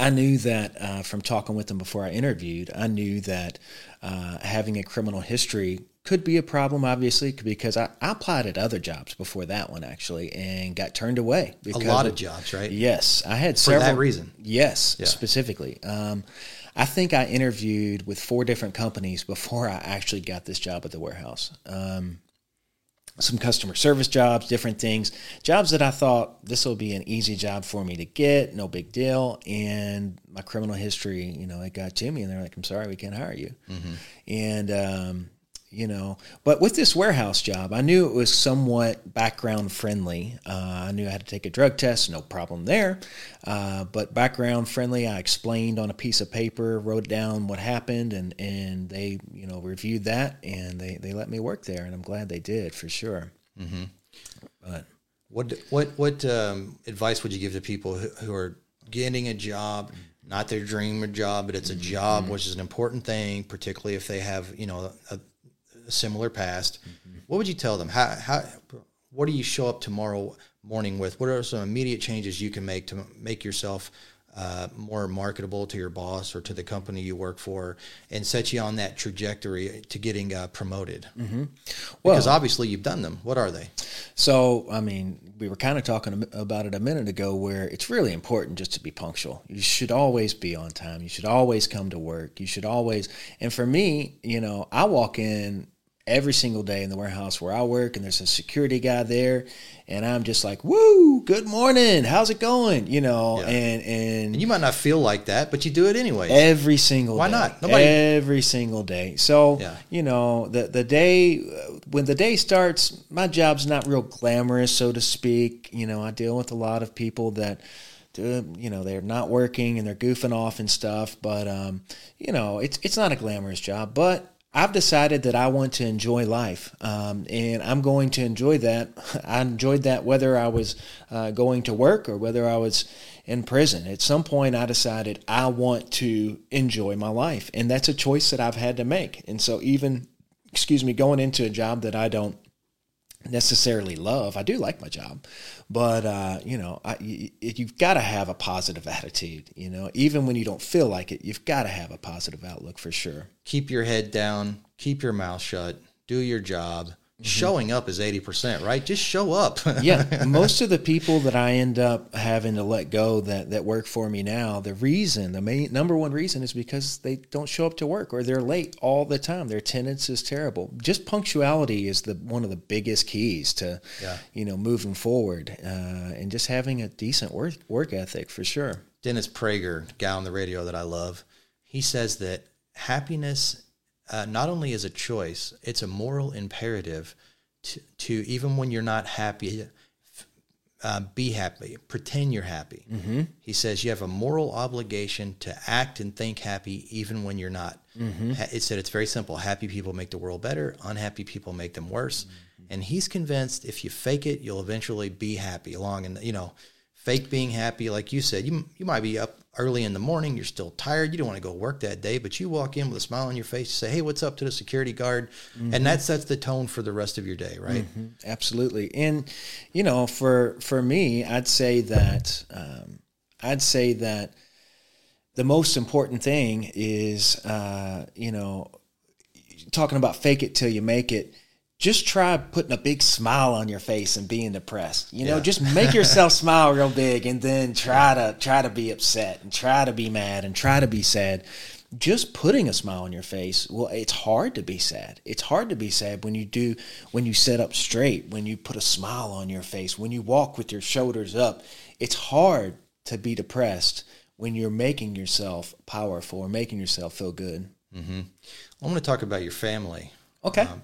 I knew that uh, from talking with them before I interviewed, I knew that uh, having a criminal history could be a problem, obviously, because I, I applied at other jobs before that one actually and got turned away. A lot of jobs, right? Yes, I had For several that reason. Yes, Yeah. specifically. Um, I think I interviewed with four different companies before I actually got this job at the warehouse. Um, some customer service jobs, different things, jobs that I thought this will be an easy job for me to get, no big deal. And my criminal history, you know, it got to me, and they're like, "I'm sorry, we can't hire you." Mm-hmm. And um, you know, but with this warehouse job, I knew it was somewhat background friendly. Uh, I knew I had to take a drug test, no problem there. Uh, but background friendly, I explained on a piece of paper, wrote down what happened, and, and they, you know, reviewed that and they, they let me work there, and I'm glad they did for sure. Mm-hmm. But what what what um, advice would you give to people who, who are getting a job? Not their dream job, but it's a job, mm-hmm. which is an important thing, particularly if they have, you know, a, similar past, mm-hmm. what would you tell them? How, how, what do you show up tomorrow morning with? What are some immediate changes you can make to make yourself uh, more marketable to your boss or to the company you work for and set you on that trajectory to getting uh, promoted? Mm-hmm. Well, because obviously you've done them. What are they? So, I mean, we were kind of talking about it a minute ago where it's really important just to be punctual. You should always be on time. You should always come to work. You should always, and for me, you know, I walk in every single day in the warehouse where I work, and there's a security guy there, and I'm just like, "Woo, good morning, how's it going?" You know, yeah. and, and, and you might not feel like that, but you do it anyway. Every single why day. not? Nobody every single day. So yeah. you know, the the day when the day starts, my job's not real glamorous, so to speak. You know, I deal with a lot of people that. Do, you know they're not working and they're goofing off and stuff but um, you know it's it's not a glamorous job but I've decided that I want to enjoy life, um, and I'm going to enjoy that. I enjoyed that whether I was uh, going to work or whether I was in prison. At some point, I decided I want to enjoy my life, and that's a choice that I've had to make. And so, even excuse me, going into a job that I don't necessarily love. I do like my job, but uh, you know, I, you, you've got to have a positive attitude. You know, even when you don't feel like it, you've got to have a positive outlook for sure. Keep your head down. Keep your mouth shut. Do your job. Mm-hmm. Showing up is 80%, right? Just show up. yeah. Most of the people that I end up having to let go that, that work for me now, the reason, the main number one reason is because they don't show up to work or they're late all the time. Their attendance is terrible. Just punctuality is the one of the biggest keys to, yeah. you know, moving forward uh, and just having a decent work, work ethic for sure. Dennis Prager, guy on the radio that I love, he says that happiness uh, not only is a choice, it's a moral imperative to, to even when you're not happy, uh, be happy, pretend you're happy. Mm-hmm. He says you have a moral obligation to act and think happy even when you're not. Mm-hmm. It said it's very simple. Happy people make the world better, unhappy people make them worse. Mm-hmm. And he's convinced if you fake it, you'll eventually be happy along. And, you know, fake being happy, like you said, you, you might be up early in the morning, you're still tired, you don't want to go work that day, but you walk in with a smile on your face, you say, Hey, what's up to the security guard? Mm-hmm. And that sets the tone for the rest of your day, right? Mm-hmm. Absolutely. And, you know, for, for me, I'd say that, um, I'd say that the most important thing is, uh, you know, talking about fake it till you make it just try putting a big smile on your face and being depressed. You know, yeah. just make yourself smile real big and then try to try to be upset and try to be mad and try to be sad. Just putting a smile on your face, well, it's hard to be sad. It's hard to be sad when you do when you sit up straight, when you put a smile on your face, when you walk with your shoulders up. It's hard to be depressed when you're making yourself powerful or making yourself feel good. Mm-hmm. I want to talk about your family. Okay. Um,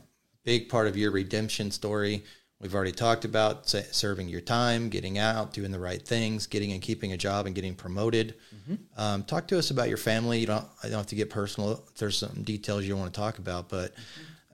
big part of your redemption story. We've already talked about serving your time, getting out, doing the right things, getting and keeping a job, and getting promoted. Mm-hmm. Um, talk to us about your family. You don't. I don't have to get personal. There's some details you want to talk about, but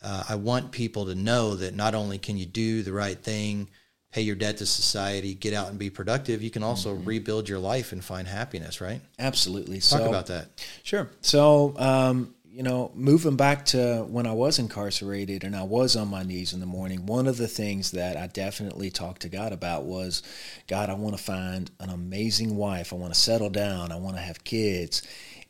uh, I want people to know that not only can you do the right thing, pay your debt to society, get out and be productive, you can also mm-hmm. rebuild your life and find happiness. Right? Absolutely. Talk so, about that. Sure. So. Um, you know, moving back to when I was incarcerated and I was on my knees in the morning, one of the things that I definitely talked to God about was God, I want to find an amazing wife. I want to settle down. I want to have kids.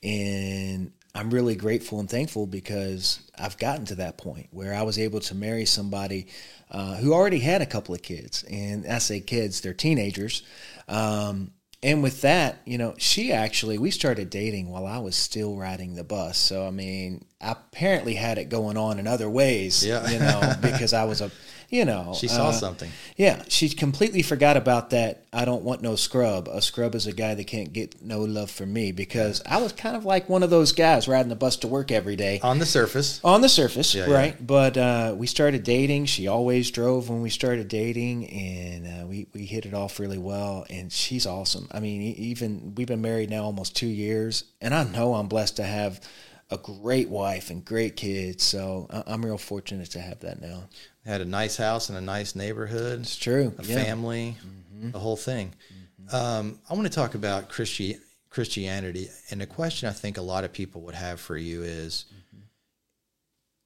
And I'm really grateful and thankful because I've gotten to that point where I was able to marry somebody uh, who already had a couple of kids. And I say kids, they're teenagers. Um, and with that, you know, she actually we started dating while I was still riding the bus. So I mean, I apparently had it going on in other ways. Yeah. you know, because I was a, you know, She saw uh, something. Yeah, she completely forgot about that. I don't want no scrub. A scrub is a guy that can't get no love from me because I was kind of like one of those guys riding the bus to work every day On the surface. on the surface, Yeah, yeah. right? But uh, we started dating. She always drove when we started dating, and uh, we we hit it off really well. And she's awesome. I mean, even we've been married now almost two years, and I know I'm blessed to have a great wife and great kids. So I- I'm real fortunate to have that now. Had a nice house and a nice neighborhood. It's true. a yeah. family, mm-hmm. the whole thing. Mm-hmm. Um, I want to talk about Christi- Christianity, and the question I think a lot of people would have for you is, mm-hmm.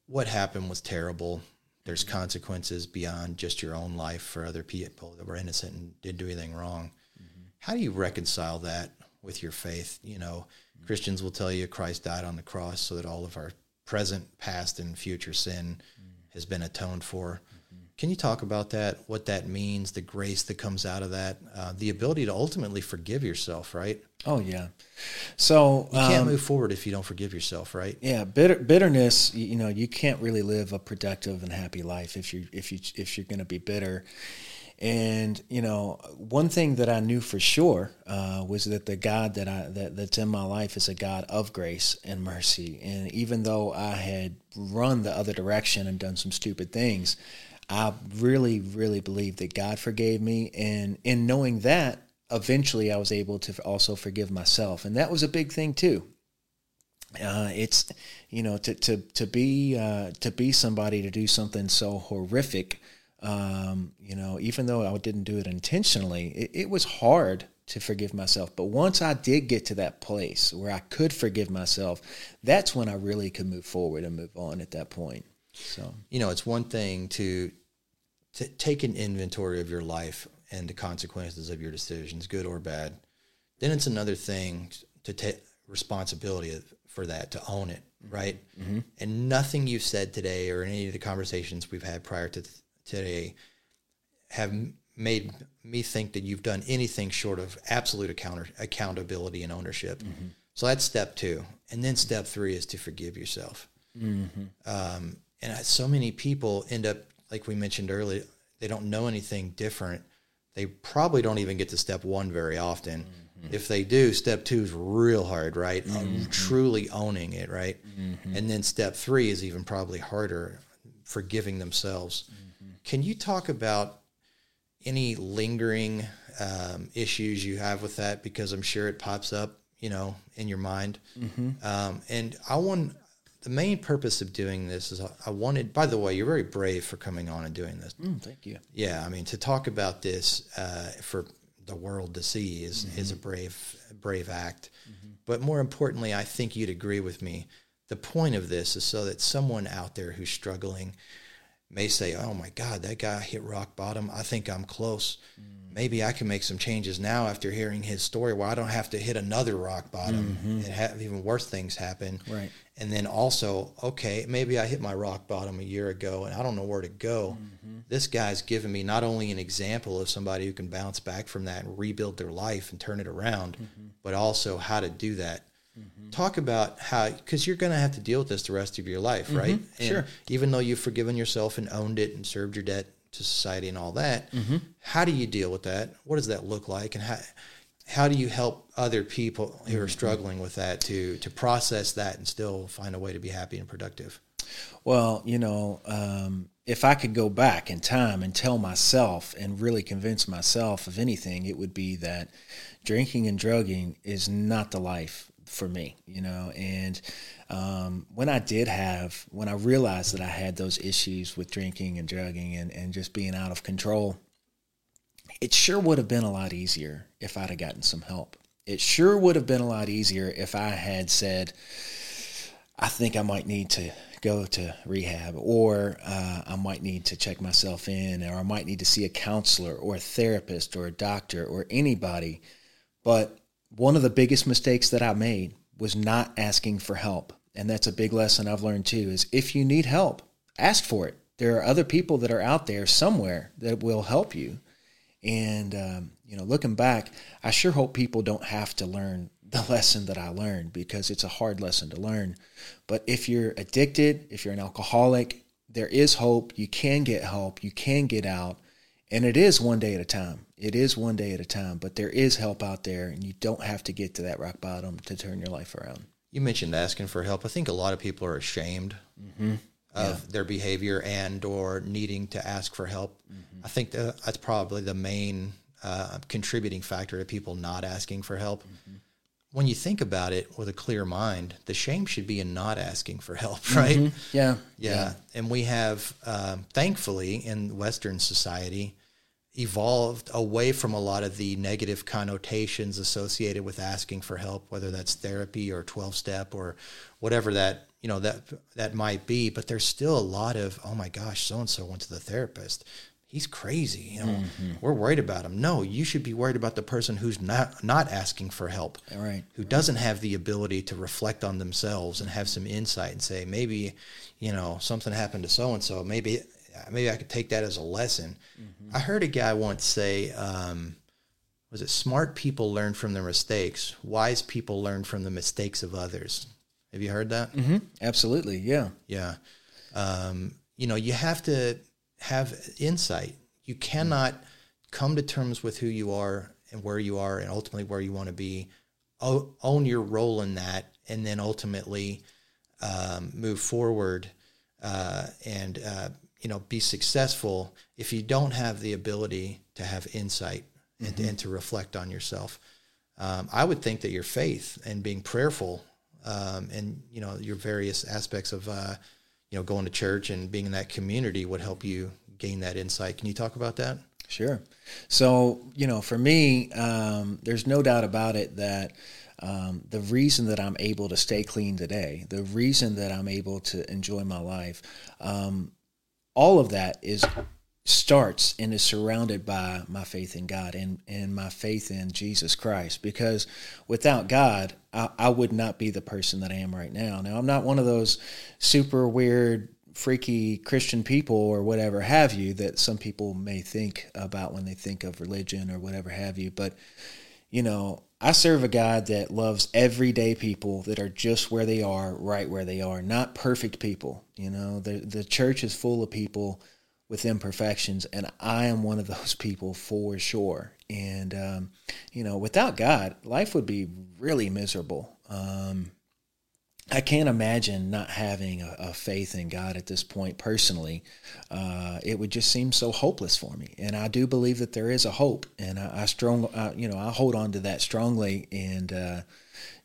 what happened was terrible. There's consequences beyond just your own life for other people that were innocent and didn't do anything wrong. How do you reconcile that with your faith? You know, Christians will tell you Christ died on the cross so that all of our present, past, and future sin has been atoned for. Can you talk about that? What that means, the grace that comes out of that, uh, the ability to ultimately forgive yourself, right? Oh yeah. So You can't um, move forward if you don't forgive yourself, right? Yeah, bitter, bitterness. You, you know, you can't really live a productive and happy life if you if you if you're going to be bitter. And you know, one thing that I knew for sure uh, was that the God that I that, that's in my life is a God of grace and mercy. And even though I had run the other direction and done some stupid things, I really, really believed that God forgave me. And in knowing that, eventually I was able to also forgive myself, and that was a big thing too uh, it's you know to to to be uh, to be somebody to do something so horrific. Um, you know, even though I didn't do it intentionally, it, it was hard to forgive myself. But once I did get to that place where I could forgive myself, that's when I really could move forward and move on. At that point, so You know, it's one thing to, to take an inventory of your life and the consequences of your decisions, good or bad. Then it's another thing to take responsibility for that, to own it, right? And nothing you've said today or any of the conversations we've had prior to th- today have made me think that you've done anything short of absolute account- accountability and ownership. Mm-hmm. So that's step two. And then step three is to forgive yourself. Mm-hmm. Um, and I- so many people end up, like we mentioned earlier, they don't know anything different. They probably don't even get to step one very often. Mm-hmm. If they do, step two is real hard, right? Uh, truly owning it, right? And then step three is even probably harder, forgiving themselves. Can you talk about any lingering um, issues you have with that? Because I'm sure it pops up, you know, in your mind. Um, and I want the main purpose of doing this is I- wanted. By the way, you're very brave for coming on and doing this. mm, thank you. Yeah, I mean to talk about this uh, for the world to see is is a brave brave act. But more importantly, I think you'd agree with me. The point of this is so that someone out there who's struggling may say, "Oh my God, that guy hit rock bottom. I think I'm close. Mm. Maybe I can make some changes now after hearing his story, where I don't have to hit another rock bottom mm-hmm. and have even worse things happen." Right. And then also, okay, maybe I hit my rock bottom a year ago and I don't know where to go. Mm-hmm. This guy's given me not only an example of somebody who can bounce back from that and rebuild their life and turn it around, mm-hmm. but also how to do that. Mm-hmm. Talk about how, because you're going to have to deal with this the rest of your life, mm-hmm. right? And Sure. Even though you've forgiven yourself and owned it and served your debt to society and all that, mm-hmm. how do you deal with that? What does that look like? And how, how do you help other people who are struggling with that to to process that and still find a way to be happy and productive? Well, you know, um, if I could go back in time and tell myself and really convince myself of anything, it would be that drinking and drugging is not the life for me, you know. And um, when I did have, when I realized that I had those issues with drinking and drugging and, and just being out of control, it sure would have been a lot easier if I'd have gotten some help. It sure would have been a lot easier if I had said, I think I might need to go to rehab, or uh, I might need to check myself in, or I might need to see a counselor, or a therapist, or a doctor, or anybody. But one of the biggest mistakes that I made was not asking for help. And that's a big lesson I've learned too is if you need help, ask for it. There are other people that are out there somewhere that will help you. And um, you know, looking back, I sure hope people don't have to learn the lesson that I learned because it's a hard lesson to learn. But if you're addicted, if you're an alcoholic, there is hope. You can get help. You can get out. And it is one day at a time. It is one day at a time, but there is help out there, and you don't have to get to that rock bottom to turn your life around. You mentioned asking for help. I think a lot of people are ashamed mm-hmm. of yeah. their behavior and or needing to ask for help. Mm-hmm. I think that that's probably the main uh, contributing factor to people not asking for help. Mm-hmm. When you think about it with a clear mind, the shame should be in not asking for help, right? Mm-hmm. Yeah. yeah. yeah, And we have, um, thankfully, in Western society, evolved away from a lot of the negative connotations associated with asking for help, whether that's therapy or 12 step or whatever that, you know, that, that might be. But there's still a lot of, oh my gosh, so-and-so went to the therapist. He's crazy. You know, mm-hmm. we're worried about him. No, you should be worried about the person who's not, not asking for help, right? Who doesn't have the ability to reflect on themselves and have some insight and say, maybe, you know, something happened to so-and-so. Maybe maybe I could take that as a lesson. Mm-hmm. I heard a guy once say, um, was it smart people learn from their mistakes, wise people learn from the mistakes of others. Have you heard that? Mm-hmm. Absolutely, yeah. Yeah. Um, you know, you have to have insight. You cannot come to terms with who you are and where you are and ultimately where you want to be. O- own your role in that and then ultimately um, move forward uh, and uh, you know be successful if you don't have the ability to have insight and, mm-hmm. and to reflect on yourself. Um, i would think that your faith and being prayerful um, and you know your various aspects of uh, you know going to church and being in that community would help you gain that insight. Can you talk about that? Sure. So you know for me um, there's no doubt about it that um, the reason that I'm able to stay clean today, the reason that I'm able to enjoy my life, um, all of that is starts and is surrounded by my faith in God and, and my faith in Jesus Christ. Because without God, I, I would not be the person that I am right now. Now, I'm not one of those super weird, freaky Christian people or whatever have you that some people may think about when they think of religion or whatever have you. But, you know, I serve a God that loves everyday people that are just where they are, right where they are, not perfect people. You know, the the church is full of people with imperfections, and I am one of those people for sure. And um, you know, without God, life would be really miserable. Um, I can't imagine not having a, a, faith in God at this point personally. Uh, it would just seem so hopeless for me. And I do believe that there is a hope, and I, I strong, I, you know, I hold on to that strongly. And uh,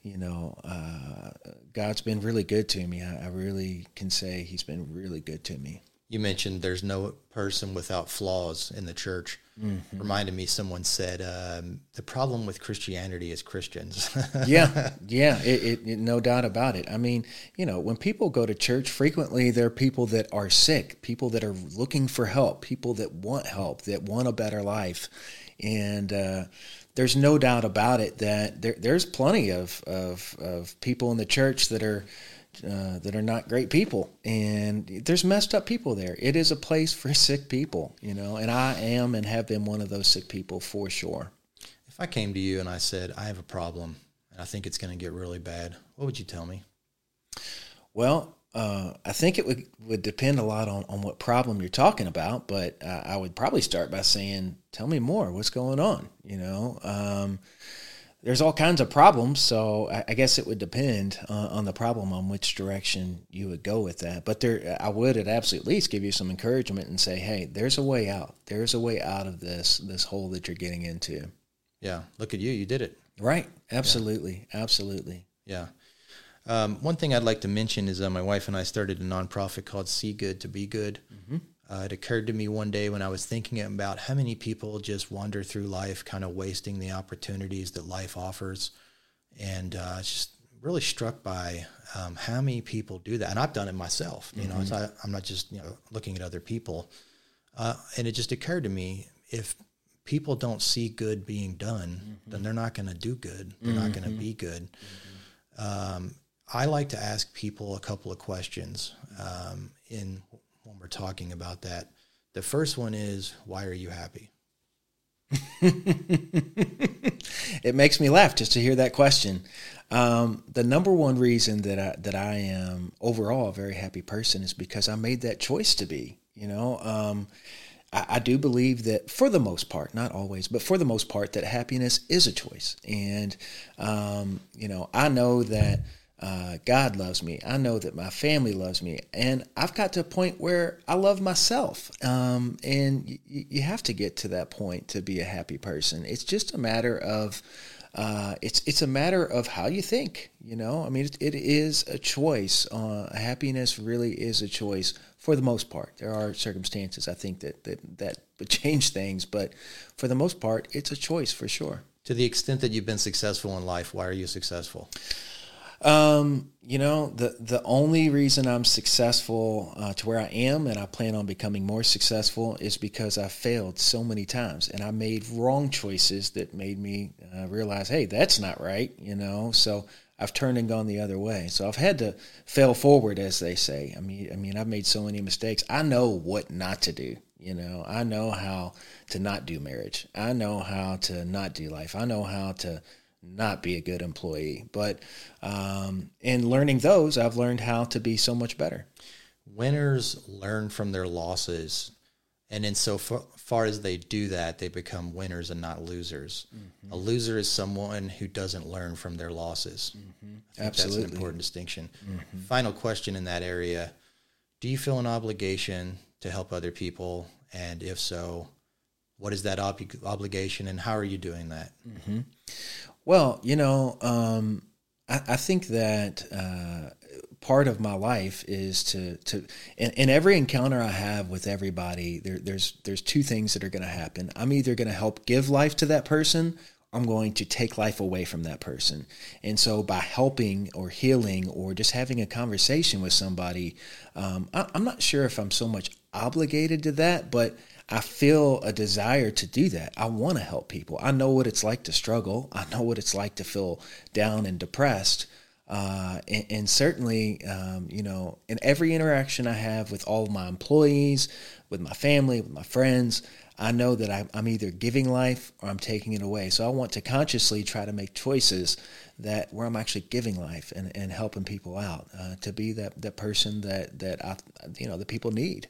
you know, uh, God's been really good to me. I, I really can say He's been really good to me you mentioned there's no person without flaws in the church. Mm-hmm. Reminded me, someone said um, the problem with Christianity is Christians. yeah, yeah, it, it, it, no doubt about it. I mean, you know, when people go to church, frequently there are people that are sick, people that are looking for help, people that want help, that want a better life, and. Uh, there's no doubt about it that there, there's plenty of, of, of people in the church that are uh, that are not great people, and there's messed up people there. It is a place for sick people, you know, and I am and have been one of those sick people for sure. If I came to you and I said I have a problem and I think it's going to get really bad, what would you tell me? Well, uh, I think it would, would depend a lot on, on what problem you're talking about, but uh, I would probably start by saying, "Tell me more. What's going on?" You know, um, there's all kinds of problems, so I, I guess it would depend uh, on the problem on which direction you would go with that. But there, I would at absolute least give you some encouragement and say, "Hey, there's a way out. There's a way out of this this hole that you're getting into." Yeah, look at you. You did it. Right. Absolutely. Yeah. Absolutely. Yeah. Um, one thing I'd like to mention is uh, my wife and I started a nonprofit called See Good to Be Good. Mm-hmm. Uh, it occurred to me one day when I was thinking about how many people just wander through life, kind of wasting the opportunities that life offers, and uh, just really struck by um, how many people do that. And I've done it myself. You mm-hmm. know, I, am not just you know looking at other people. Uh, and it just occurred to me if people don't see good being done, mm-hmm. then they're not going to do good. They're mm-hmm. not going to be good. Mm-hmm. Um, I like to ask people a couple of questions um, in when we're talking about that. The first one is, why are you happy? it makes me laugh just to hear that question. Um, the number one reason that I, that I am overall a very happy person is because I made that choice to be. You know, um, I, I, do believe that for the most part, not always, but for the most part, that happiness is a choice. And um, you know, I know that. Uh, God loves me. I know that my family loves me, and I've got to a point where I love myself. Um, and y- you have to get to that point to be a happy person. It's just a matter of uh, it's it's a matter of how you think. You know, I mean, it, it is a choice. Uh, happiness really is a choice for the most part. There are circumstances I think that that that would change things, but for the most part, it's a choice for sure. To the extent that you've been successful in life, why are you successful? Um, you know, the the only reason I'm successful uh, to where I am, and I plan on becoming more successful, is because I failed so many times, and I made wrong choices that made me uh, realize, hey, that's not right. You know, so I've turned and gone the other way. So I've had to fail forward, as they say. I mean, I mean, I've made so many mistakes. I know what not to do. You know, I know how to not do marriage. I know how to not do life. I know how to not be a good employee. But um, in learning those, I've learned how to be so much better. Winners learn from their losses. And in so far as they do that, they become winners and not losers. Mm-hmm. A loser is someone who doesn't learn from their losses. Mm-hmm. Absolutely. That's an important distinction. Mm-hmm. Final question in that area Do you feel an obligation to help other people? And if so, what is that ob- obligation and how are you doing that? Mm-hmm. Well, you know, um, I, I, think that uh, part of my life is to to in, in, every encounter I have with everybody, there, there's there's two things that are going to happen. I'm either going to help give life to that person. I'm going to take life away from that person. And so, by helping or healing or just having a conversation with somebody, um, I, I'm not sure if I'm so much obligated to that, but I feel a desire to do that. I want to help people. I know what it's like to struggle. I know what it's like to feel down and depressed. Uh, and, and, certainly, um, you know, in every interaction I have with all of my employees, with my family, with my friends, I know that I'm, I'm either giving life or I'm taking it away. So I want to consciously try to make choices that where I'm actually giving life and, and helping people out uh, to be that, that person that, that I, you know, the people need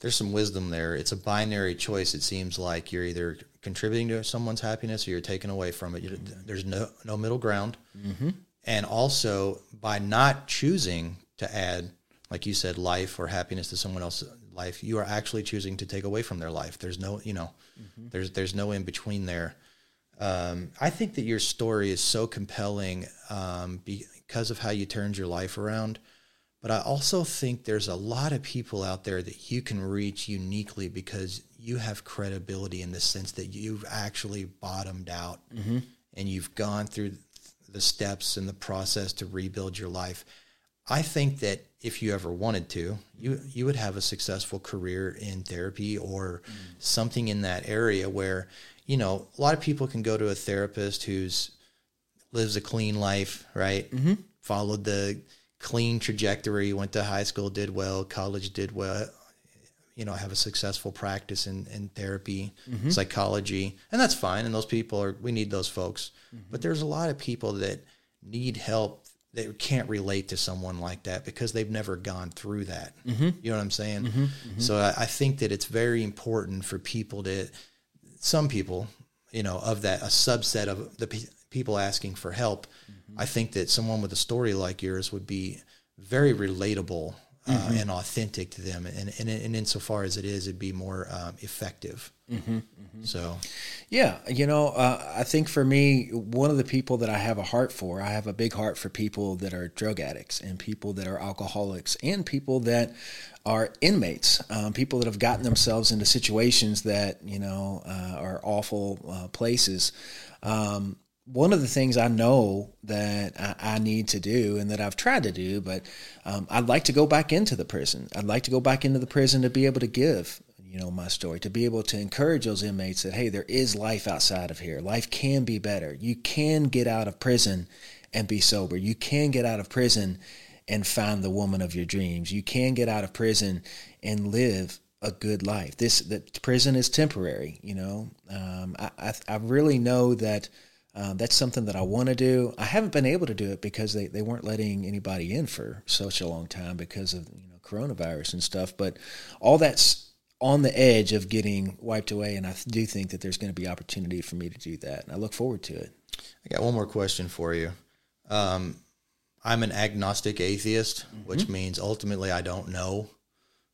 there's some wisdom there. It's a binary choice. It seems like you're either contributing to someone's happiness or you're taken away from it. There's no no middle ground. Mm-hmm. And also, by not choosing to add, like you said, life or happiness to someone else's life, you are actually choosing to take away from their life. There's no, you know, mm-hmm. there's there's no in between there. Um, I think that your story is so compelling um, because of how you turned your life around but I also think there's a lot of people out there that you can reach uniquely because you have credibility in the sense that you've actually bottomed out mm-hmm. and you've gone through the steps and the process to rebuild your life. I think that if you ever wanted to, you you would have a successful career in therapy or mm. something in that area where, you know, a lot of people can go to a therapist who's lives a clean life, right? Mm-hmm. Followed the clean trajectory, went to high school, did well, college did well, you know, have a successful practice in, in therapy, mm-hmm. psychology, and that's fine. And those people are, we need those folks. Mm-hmm. But there's a lot of people that need help that can't relate to someone like that because they've never gone through that. Mm-hmm. You know what I'm saying? Mm-hmm. Mm-hmm. So I, I think that it's very important for people to, some people, you know, of that, a subset of the people asking for help I think that someone with a story like yours would be very relatable uh, mm-hmm. and authentic to them, and, and and insofar as it is, it'd be more um, effective. Mm-hmm, mm-hmm. So, yeah, you know, uh, I think for me, one of the people that I have a heart for, I have a big heart for people that are drug addicts and people that are alcoholics and people that are inmates, um, people that have gotten themselves into situations that you know uh, are awful uh, places. Um, one of the things I know that I, I, need to do and that I've tried to do, but um, I'd like to go back into the prison. I'd like to go back into the prison to be able to give, you know, my story, to be able to encourage those inmates that, hey, there is life outside of here. Life can be better. You can get out of prison and be sober. You can get out of prison and find the woman of your dreams. You can get out of prison and live a good life. This that prison is temporary. You know, um, I, I, I really know that. Um, that's something that I want to do. I haven't been able to do it because they, they weren't letting anybody in for such a long time because of you know coronavirus and stuff. But all that's on the edge of getting wiped away, and I do think that there's going to be opportunity for me to do that, and I look forward to it. I got one more question for you. Um, I'm an agnostic atheist, mm-hmm. which means ultimately I don't know.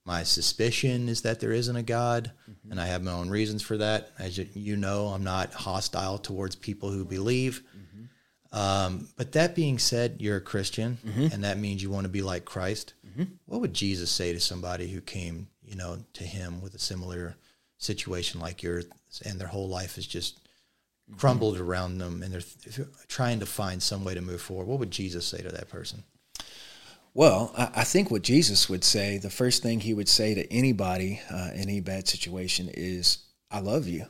My suspicion is that there isn't a God, mm-hmm. and I have my own reasons for that. As you know, I'm not hostile towards people who believe. Mm-hmm. Um, but that being said, you're a Christian, mm-hmm. and that means you want to be like Christ. Mm-hmm. What would Jesus say to somebody who came, you know, to him with a similar situation like yours, and their whole life is just crumbled around them and they're trying to find some way to move forward, what would Jesus say to that person? Well, I, think what Jesus would say, the first thing he would say to anybody uh, in any bad situation is, "I love you,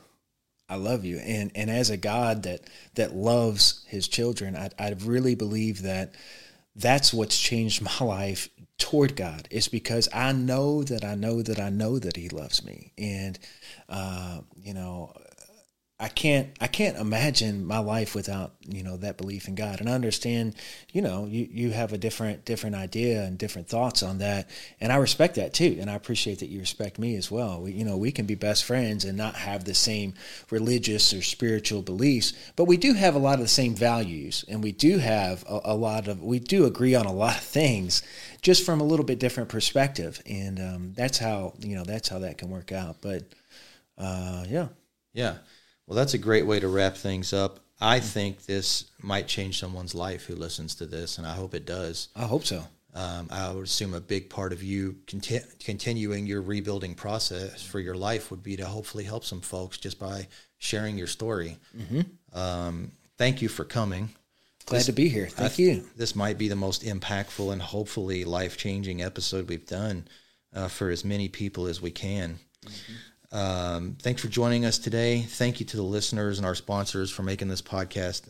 I love you." And and as a God that that loves His children, I I really believe that that's what's changed my life toward God. It's because I know that I know that I know that He loves me, and uh, you know I can't I can't imagine my life without you know that belief in God. And I understand you know you you have a different different idea and different thoughts on that. And I respect that too. And I appreciate that you respect me as well. We, you know we can be best friends and not have the same religious or spiritual beliefs but we do have a lot of the same values. And we do have a, a lot of we do agree on a lot of things just from a little bit different perspective. And um, that's how you know that's how that can work out. But uh, yeah. Yeah well, that's a great way to wrap things up. I think this might change someone's life who listens to this, and I hope it does. I hope so. Um, I would assume a big part of you conti- continuing your rebuilding process for your life would be to hopefully help some folks just by sharing your story. Mm-hmm. Um, thank you for coming. Glad this, to be here. Thank th- you. This might be the most impactful and hopefully life changing episode we've done uh, for as many people as we can. Mm-hmm. Um, thanks for joining us today. Thank you to the listeners and our sponsors for making this podcast